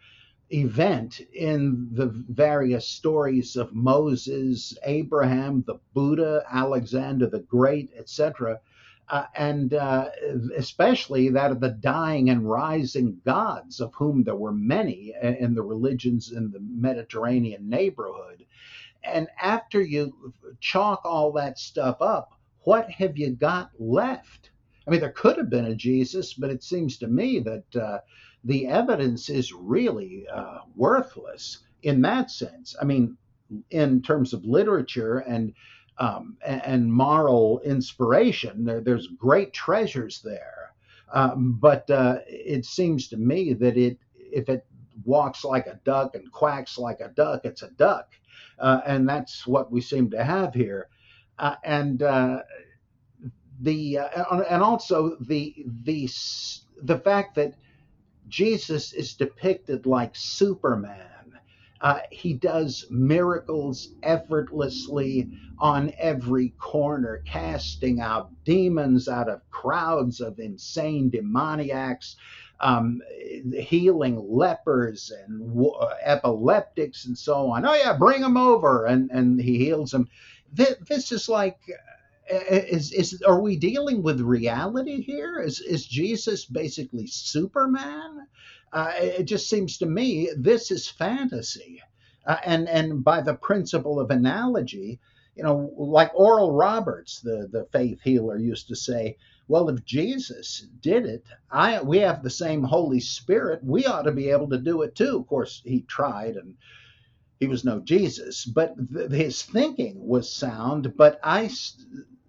event in the various stories of Moses, Abraham, the Buddha, Alexander the Great, etc., uh, and uh, especially that of the dying and rising gods, of whom there were many in the religions in the Mediterranean neighborhood. and after you chalk all that stuff up, what have you got left? I mean, there could have been a Jesus, but it seems to me that uh, the evidence is really uh, worthless in that sense. I mean, in terms of literature and um, and, moral inspiration, there, there's great treasures there. Um, but uh, it seems to me that it if it walks like a duck and quacks like a duck, it's a duck, uh, and that's what we seem to have here. Uh, and uh, the uh, and also the the the fact that Jesus is depicted like Superman. Uh, he does miracles effortlessly on every corner, casting out demons out of crowds of insane demoniacs, um, healing lepers and w- epileptics and so on. Oh, yeah, bring them over. And, and he heals them. This, this is like is is are we dealing with reality here? Is is Jesus basically Superman? Uh, it just seems to me this is fantasy, uh, and and by the principle of analogy, you know, like Oral Roberts, the the faith healer, used to say, well, if Jesus did it, I we have the same Holy Spirit, we ought to be able to do it too. Of course, he tried and he was no Jesus, but th- his thinking was sound. But I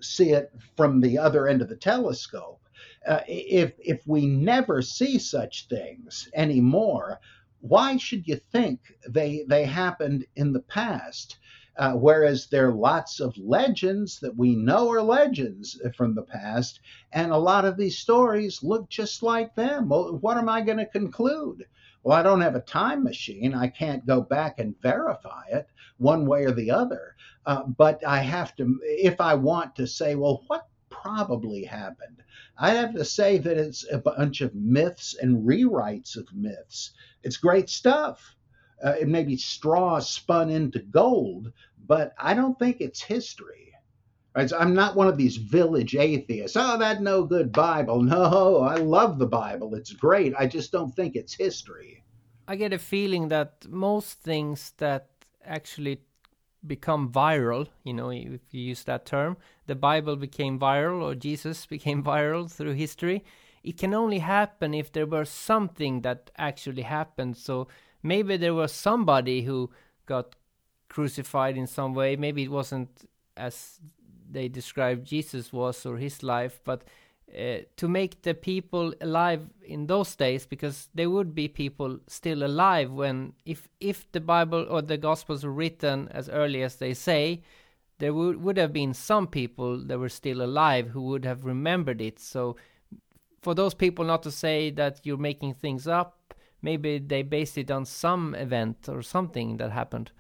see it from the other end of the telescope. Uh, if if we never see such things anymore, why should you think they they happened in the past? Uh, whereas there are lots of legends that we know are legends from the past, and a lot of these stories look just like them. What am I going to conclude? Well, I don't have a time machine. I can't go back and verify it one way or the other. Uh, but I have to, if I want to say, well, what probably happened? I have to say that it's a bunch of myths and rewrites of myths. It's great stuff. Uh, it may be straw spun into gold, but I don't think it's history. Right? So I'm not one of these village atheists. Oh, that no good Bible. No, I love the Bible. It's great. I just don't think it's history. I get a feeling that most things that actually become viral, you know, if you use that term, the Bible became viral or Jesus became viral through history. It can only happen if there was something that actually happened. So maybe there was somebody who got crucified in some way. Maybe it wasn't as they described Jesus was or his life, but uh, to make the people alive in those days because there would be people still alive when if if the bible or the gospels were written as early as they say there would, would have been some people that were still alive who would have remembered it. So for those people not to say that you're making things up maybe they based it on some event or something that happened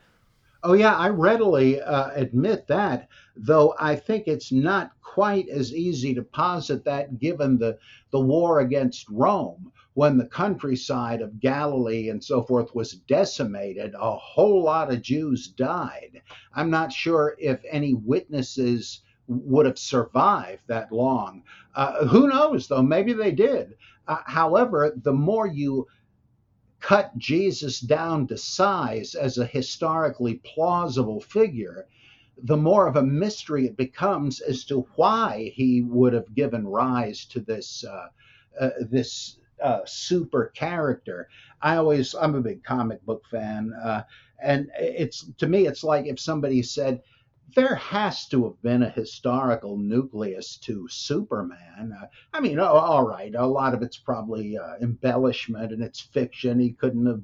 Oh, yeah, I readily uh, admit that, though I think it's not quite as easy to posit that given the, the war against Rome. When the countryside of Galilee and so forth was decimated, a whole lot of Jews died. I'm not sure if any witnesses would have survived that long. Uh, who knows, though? Maybe they did. Uh, however, the more you cut Jesus down to size as a historically plausible figure, the more of a mystery it becomes as to why he would have given rise to this uh, uh, this uh, super character. I always I'm a big comic book fan, uh, and it's to me it's like if somebody said, there has to have been a historical nucleus to Superman. Uh, I mean, all right, a lot of it's probably uh, embellishment and it's fiction. He couldn't have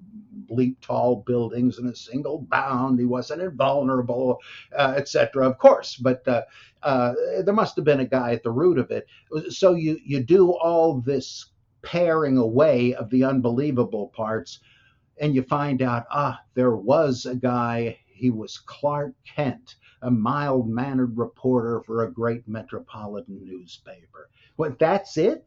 leaped tall buildings in a single bound. He wasn't invulnerable, uh, etc. Of course, but uh, uh, there must have been a guy at the root of it. So you you do all this paring away of the unbelievable parts, and you find out ah, there was a guy. He was Clark Kent a mild mannered reporter for a great metropolitan newspaper. Well, that's it.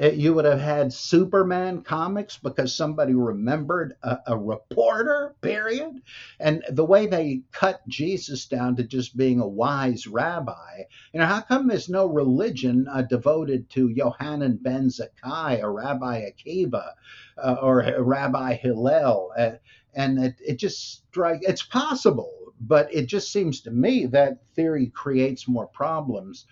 Uh, you would have had Superman comics because somebody remembered a, a, reporter, period. And the way they cut Jesus down to just being a wise rabbi, you know, how come there's no religion uh, devoted to Yohanan ben Zakkai or Rabbi Akiva uh, or Rabbi Hillel? Uh, and it, it just strikes, it's possible but it just seems to me that theory creates more problems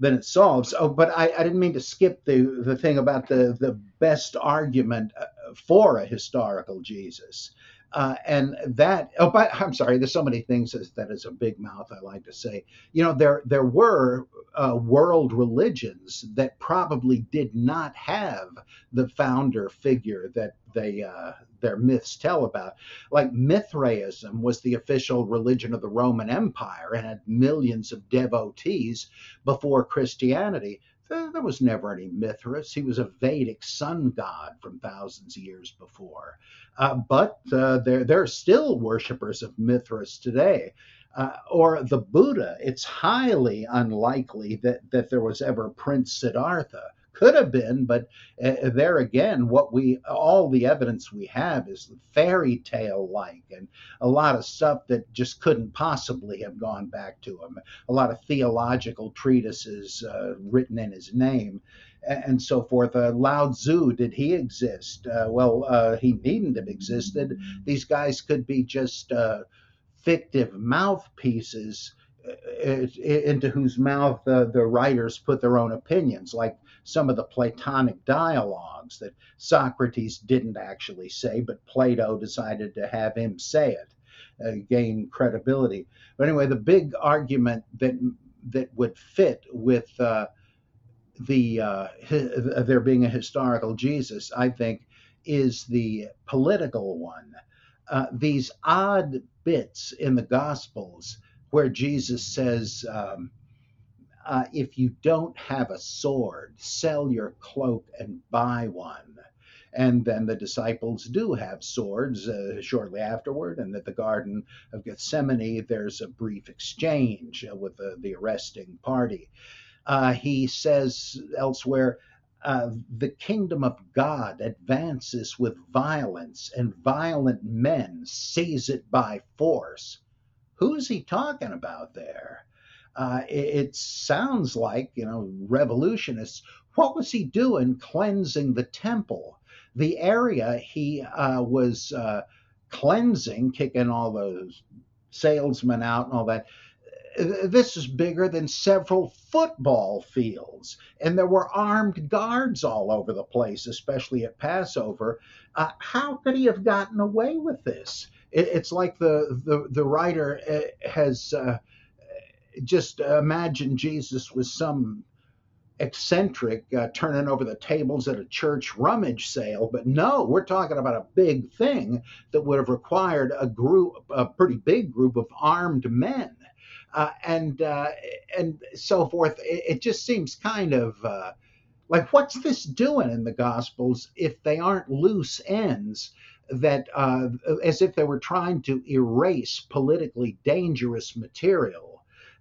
than it solves. Oh, but I, I didn't mean to skip the the thing about the the best argument uh, for a historical Jesus. Uh, and that oh but i'm sorry there's so many things that is a big mouth i like to say. You know there there were uh, world religions that probably did not have the founder figure that they uh, their myths tell about. Like mithraism was the official religion of the roman empire and had millions of devotees before christianity there was never any Mithras. He was a Vedic sun god from thousands of years before. Uh, but uh, there, there are still worshippers of Mithras today. Uh, or the Buddha, it's highly unlikely that, that there was ever Prince Siddhartha could have been, but uh, there again, what we all the evidence we have is fairy tale like, and a lot of stuff that just couldn't possibly have gone back to him. A lot of theological treatises uh, written in his name. And so forth. Uh, Lao Tzu, did he exist? Uh, well, uh, he needn't have existed. These guys could be just uh, fictive mouthpieces into whose mouth uh, the writers put their own opinions, like some of the Platonic dialogues that Socrates didn't actually say, but Plato decided to have him say it, uh, gain credibility. But anyway, the big argument that that would fit with uh, the uh, there being a historical Jesus, I think, is the political one. Uh, these odd bits in the Gospels where Jesus says, um, uh, if you don't have a sword, sell your cloak and buy one. And then the disciples do have swords uh, shortly afterward. And at the Garden of Gethsemane, there's a brief exchange uh, with the, the, arresting party. Uh, he says elsewhere, uh, the kingdom of God advances with violence, and violent men seize it by force. Who's he talking about there? Uh, it, it, sounds like, you know, revolutionists. What was he doing cleansing the temple? The area he uh, was uh, cleansing, kicking all those salesmen out and all that. This is bigger than several football fields, and there were armed guards all over the place, especially at Passover. Uh, how could he have gotten away with this? It, it's like the the, the writer uh, has uh, just imagined Jesus was some eccentric uh, turning over the tables at a church rummage sale but no we're talking about a big thing that would have required a group a pretty big group of armed men. Uh, and uh, and so forth. It, it, just seems kind of uh, like what's this doing in the gospels if they aren't loose ends that uh, as if they were trying to erase politically dangerous material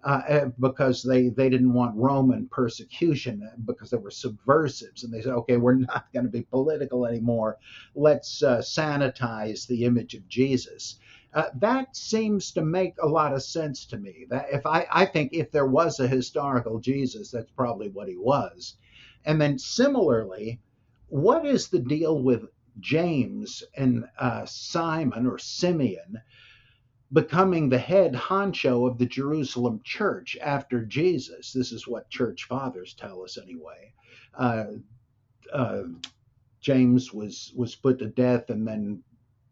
uh, eh, because they, they didn't want Roman persecution eh, because they were subversives. And they said, okay, we're not going to be political anymore. Let's uh, sanitize the image of Jesus. Uh, that seems to make a lot of sense to me. That if I, I think if there was a historical Jesus, that's probably what he was. And then similarly, what is the deal with James and uh, Simon or Simeon becoming the head honcho of the Jerusalem church after Jesus. This is what church fathers tell us anyway. Uh, uh, James was was put to death, and then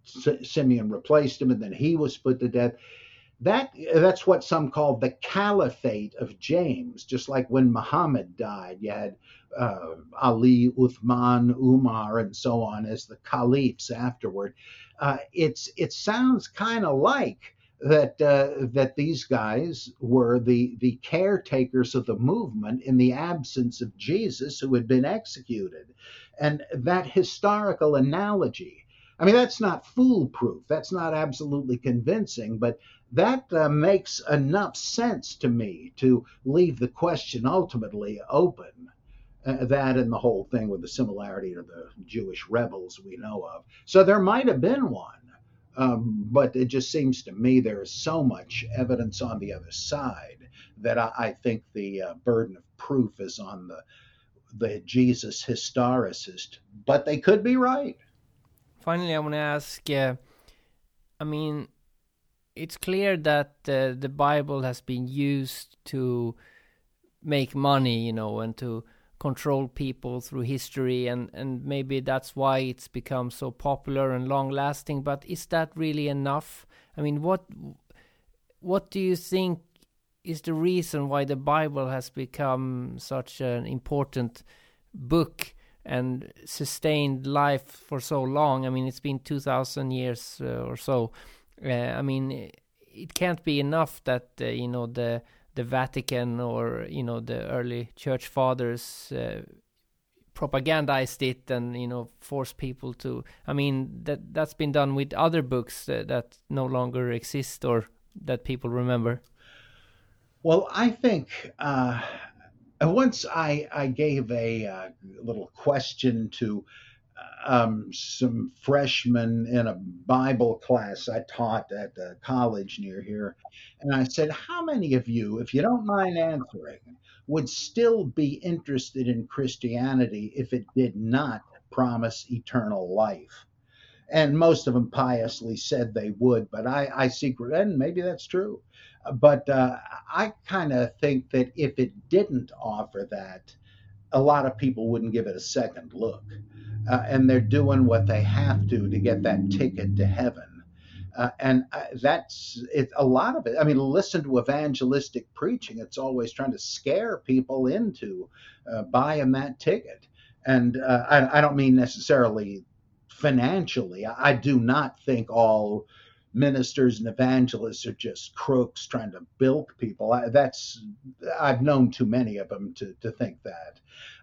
Simeon replaced him, and then he was put to death. That that's what some call the caliphate of James. Just like when Muhammad died, you had uh, Ali, Uthman, Umar, and so on as the caliphs afterward. Uh, it's it sounds kind of like that uh, that these guys were the the caretakers of the movement in the absence of Jesus, who had been executed, and that historical analogy. I mean, that's not foolproof. That's not absolutely convincing, but that uh, makes enough sense to me to leave the question ultimately open. Uh, that and the whole thing with the similarity to the Jewish rebels we know of. So there might have been one, um, but it just seems to me there is so much evidence on the other side that I, I think the uh, burden of proof is on the the Jesus historicist. But they could be right. Finally, I want to ask. Uh, I mean, it's clear that uh, the Bible has been used to make money, you know, and to control people through history, and and maybe that's why it's become so popular and long lasting. But is that really enough? I mean, what what do you think is the reason why the Bible has become such an important book and sustained life for so long? I mean, it's been two thousand years uh, or so. Uh, I mean, it can't be enough that uh, you know the the Vatican or you know the early church fathers uh, propagandized it and you know forced people to. I mean that that's been done with other books that, that no longer exist or that people remember. Well, I think uh, once I I gave a uh, little question to um, some freshmen in a Bible class I taught at a college near here. And I said, How many of you, if you don't mind answering, would still be interested in Christianity if it did not promise eternal life? And most of them piously said they would, but I, I secret, and maybe that's true. But uh, I kind of think that if it didn't offer that, a lot of people wouldn't give it a second look uh, and they're doing what they have to to get that ticket to heaven. Uh, and uh, that's it. A lot of it. I mean, listen to evangelistic preaching. It's always trying to scare people into uh, buying that ticket. And uh, I, I, don't mean necessarily financially. I, I do not think all ministers and evangelists are just crooks trying to bilk people. I, that's I've known too many of them to to think that.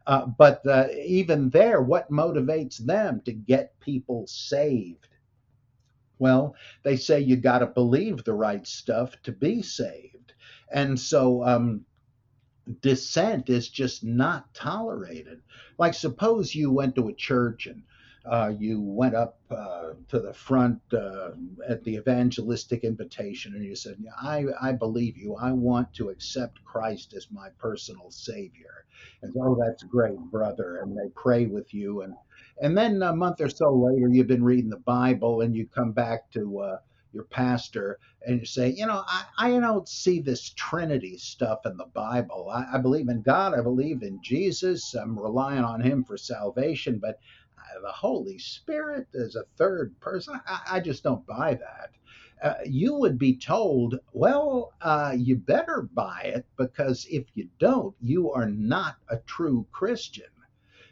Uh, but uh, even there, what motivates them to get people saved? Well, they say you got to believe the right stuff to be saved. And so um, dissent is just not tolerated. Like, suppose you went to a church and uh, you went up uh, to the front uh, at the evangelistic invitation and you said, I, I believe you. I want to accept Christ as my personal Savior. And oh, that's great, brother. And they pray with you. And, and then a month or so later, you've been reading the Bible and you come back to uh, your pastor and you say, you know, I, I don't see this Trinity stuff in the Bible. I, I believe in God. I believe in Jesus. I'm relying on Him for salvation. But the Holy Spirit as a third person. I, I just don't buy that. Uh, you would be told, well, uh, you better buy it because if you don't, you are not a true Christian.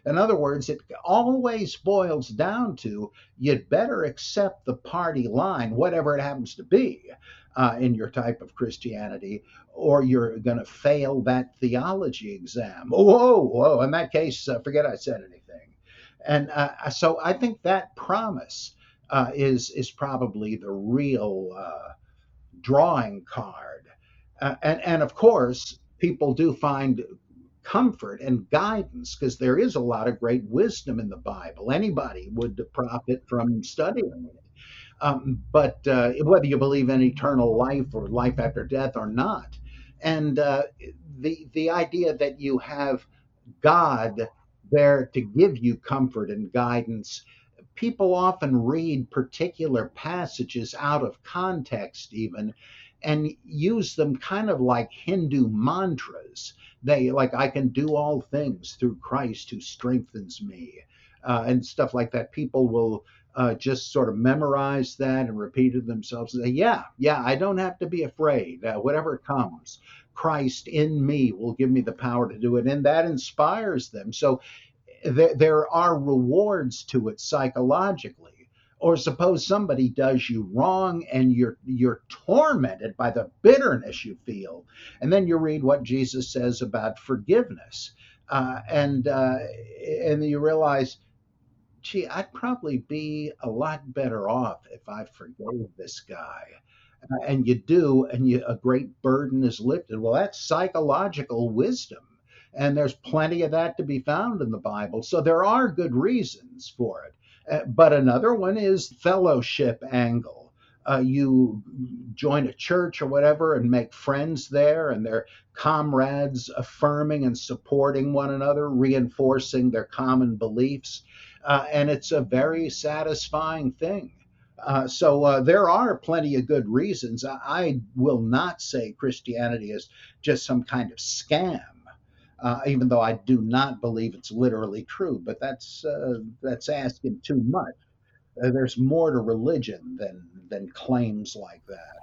In other words, it always boils down to you'd better accept the party line, whatever it happens to be, uh, in your type of Christianity, or you're going to fail that theology exam. Whoa, whoa. In that case, uh, forget I said anything. And uh, so I think that promise uh, is is probably the real uh, drawing card. Uh, and and of course, people do find comfort and guidance because there is a lot of great wisdom in the Bible. Anybody would profit from studying it. Um, but uh, whether you believe in eternal life or life after death or not, and uh, the the idea that you have God there to give you comfort and guidance. People often read particular passages out of context, even, and use them kind of like Hindu mantras. They, like, I can do all things through Christ who strengthens me, uh, and stuff like that. People will uh, just sort of memorize that and repeat it themselves and say, Yeah, yeah, I don't have to be afraid. Uh, whatever comes, Christ in me will give me the power to do it. And that inspires them. So there, there are rewards to it psychologically. Or suppose somebody does you wrong and you're you're tormented by the bitterness you feel, and then you read what Jesus says about forgiveness, uh, and uh, and you realize, gee, I'd probably be a lot better off if I forgave this guy and you do, and you, a great burden is lifted. Well, that's psychological wisdom. And there's plenty of that to be found in the Bible. So there are good reasons for it. Uh, but another one is fellowship angle. Uh, you join a church or whatever and make friends there, and they're comrades affirming and supporting one another, reinforcing their common beliefs. Uh, and it's a very satisfying thing. Uh, so uh, there are plenty of good reasons. I, I, will not say Christianity is just some kind of scam, uh, even though I do not believe it's literally true. But that's uh, that's asking too much. Uh, there's more to religion than than claims like that.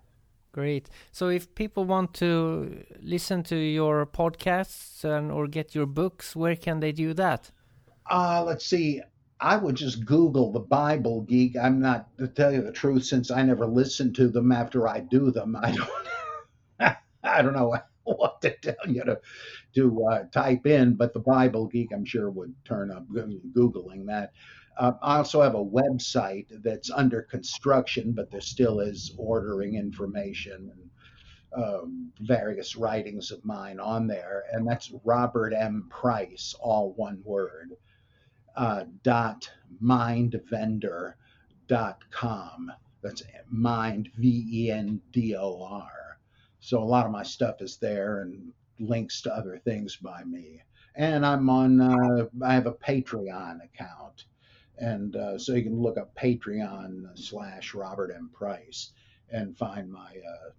Great. So if people want to listen to your podcasts and or get your books, where can they do that? Uh, let's see. I would just Google the Bible Geek. I'm not to tell you the truth, since I never listen to them after I do them. I don't. I don't know what to tell you to to uh, type in, but the Bible Geek, I'm sure, would turn up googling that. Uh, I also have a website that's under construction, but there still is ordering information and um, various writings of mine on there, and that's Robert M. Price, all one word, uh, dot mindvendor dot com. That's mind V E N D O R. So a lot of my stuff is there and links to other things by me. And I'm on. Uh, I have a Patreon account and uh, so you can look up Patreon slash Robert M. Price and find my uh,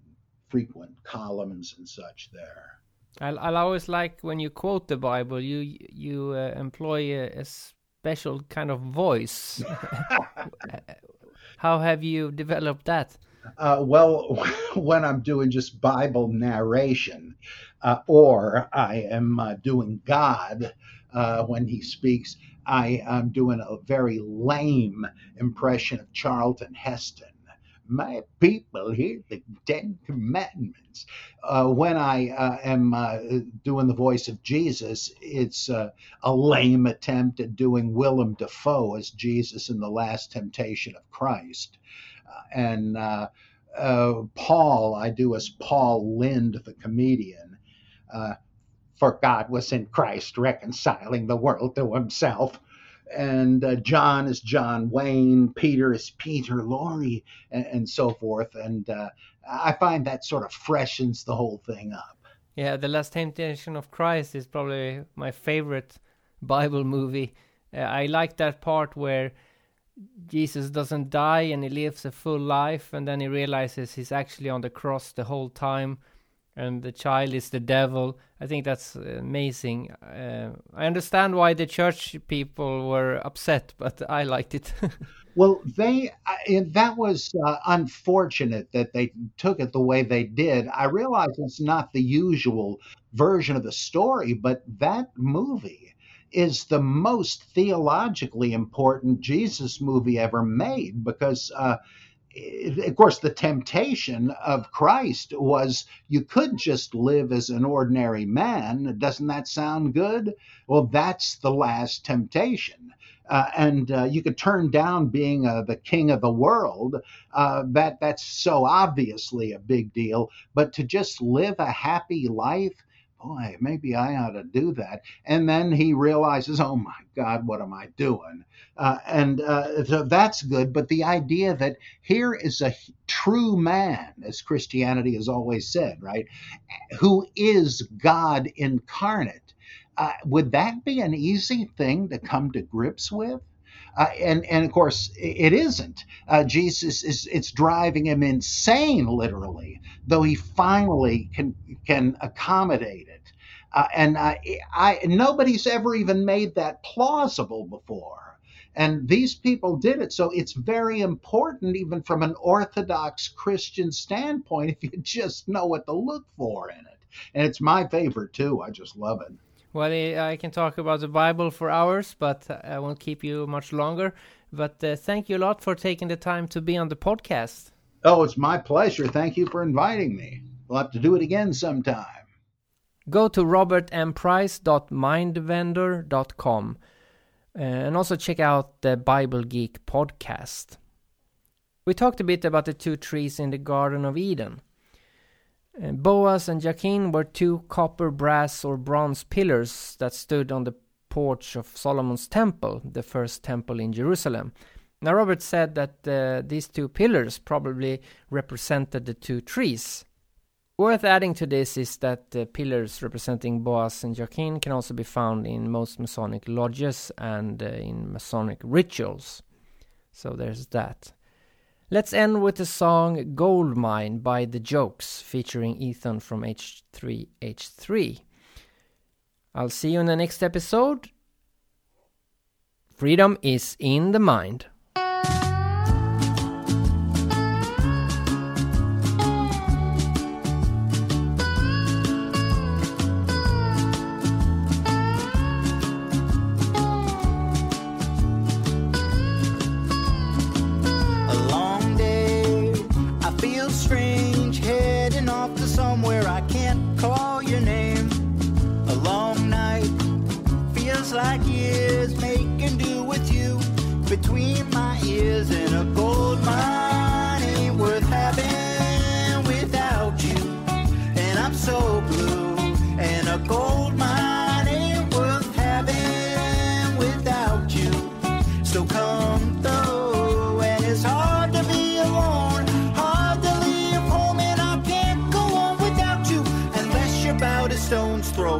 frequent columns and such there. I I always like when you quote the Bible, you you uh, employ a, a, special kind of voice. How have you developed that? Uh, well, when I'm doing just Bible narration, uh, or I am uh, doing God when He speaks, I am doing a very lame impression of Charlton Heston. My people hear the Ten Commandments. Uh, when I uh, am uh, doing the voice of Jesus, it's uh, a lame attempt at doing Willem Dafoe as Jesus in the Last Temptation of Christ. Uh, and uh, Paul, I do as Paul Lynde, the comedian for God was in Christ reconciling the world to himself. And uh, John is John Wayne, Peter is Peter Lorre, and, and so forth. And uh, I find that sort of freshens the whole thing up. Yeah, The Last Temptation of Christ is probably my favorite Bible movie. Uh, I like that part where Jesus doesn't die and he lives a full life, and then he realizes he's actually on the cross the whole time and the child is the devil. I think that's amazing. Uh, I understand why the church people were upset, but I liked it. well, they that was uh, unfortunate that they took it the way they did. I realize it's not the usual version of the story, but that movie is the most theologically important Jesus movie ever made because. Uh, of course, the temptation of Christ was you could just live as an ordinary man. Doesn't that sound good? Well, that's the last temptation. Uh, and uh, you could turn down being uh, the king of the world. Uh, that that's so obviously a big deal. But to just live a happy life, boy, maybe I ought to do that. And then he realizes, oh my God, what am I doing? Uh, and uh, so that's good. But the idea that here is a true man, as Christianity has always said, right, who is God incarnate, uh, would that be an easy thing to come to grips with? Uh, and and of course it isn't. Uh, Jesus is it's driving him insane, literally. Though he finally can can accommodate it, uh, and I, I nobody's ever even made that plausible before. And these people did it. So it's very important, even from an Orthodox Christian standpoint, if you just know what to look for in it. And it's my favorite too. I just love it. Well, I can talk about the Bible for hours, but I won't keep you much longer. But uh, thank you a lot for taking the time to be on the podcast. Oh, it's my pleasure. Thank you for inviting me. We'll have to do it again sometime. Go to robertmprice.mindvendor.com uh, and also check out the Bible Geek podcast. We talked a bit about the two trees in the Garden of Eden. Uh, Boaz and Jachin were two copper, brass, or bronze pillars that stood on the porch of Solomon's temple, the first temple in Jerusalem. Now, Robert said that uh, these two pillars probably represented the two trees. Worth adding to this is that the pillars representing Boaz and Jachin can also be found in most Masonic lodges and uh, in Masonic rituals. So there's that. Let's end with the song Goldmine by The Jokes featuring Ethan from H3H3. I'll see you in the next episode. Freedom is in the mind.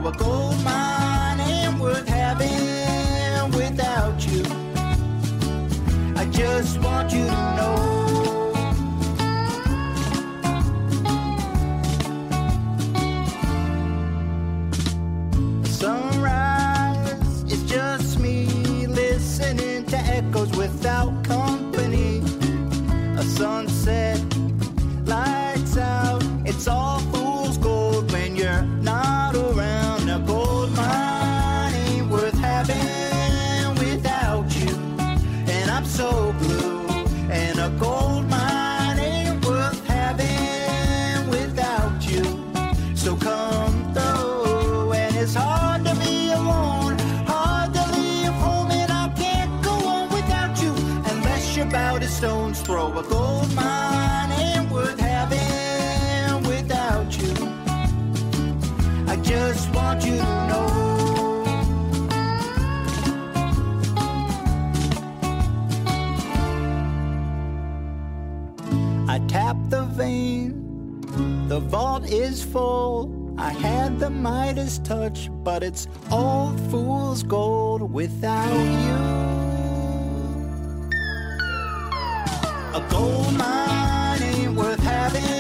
a gold mine ain't worth having without you. I just want you to know. is full. I had the Midas touch, but it's all fool's gold without you. A gold mine ain't worth having.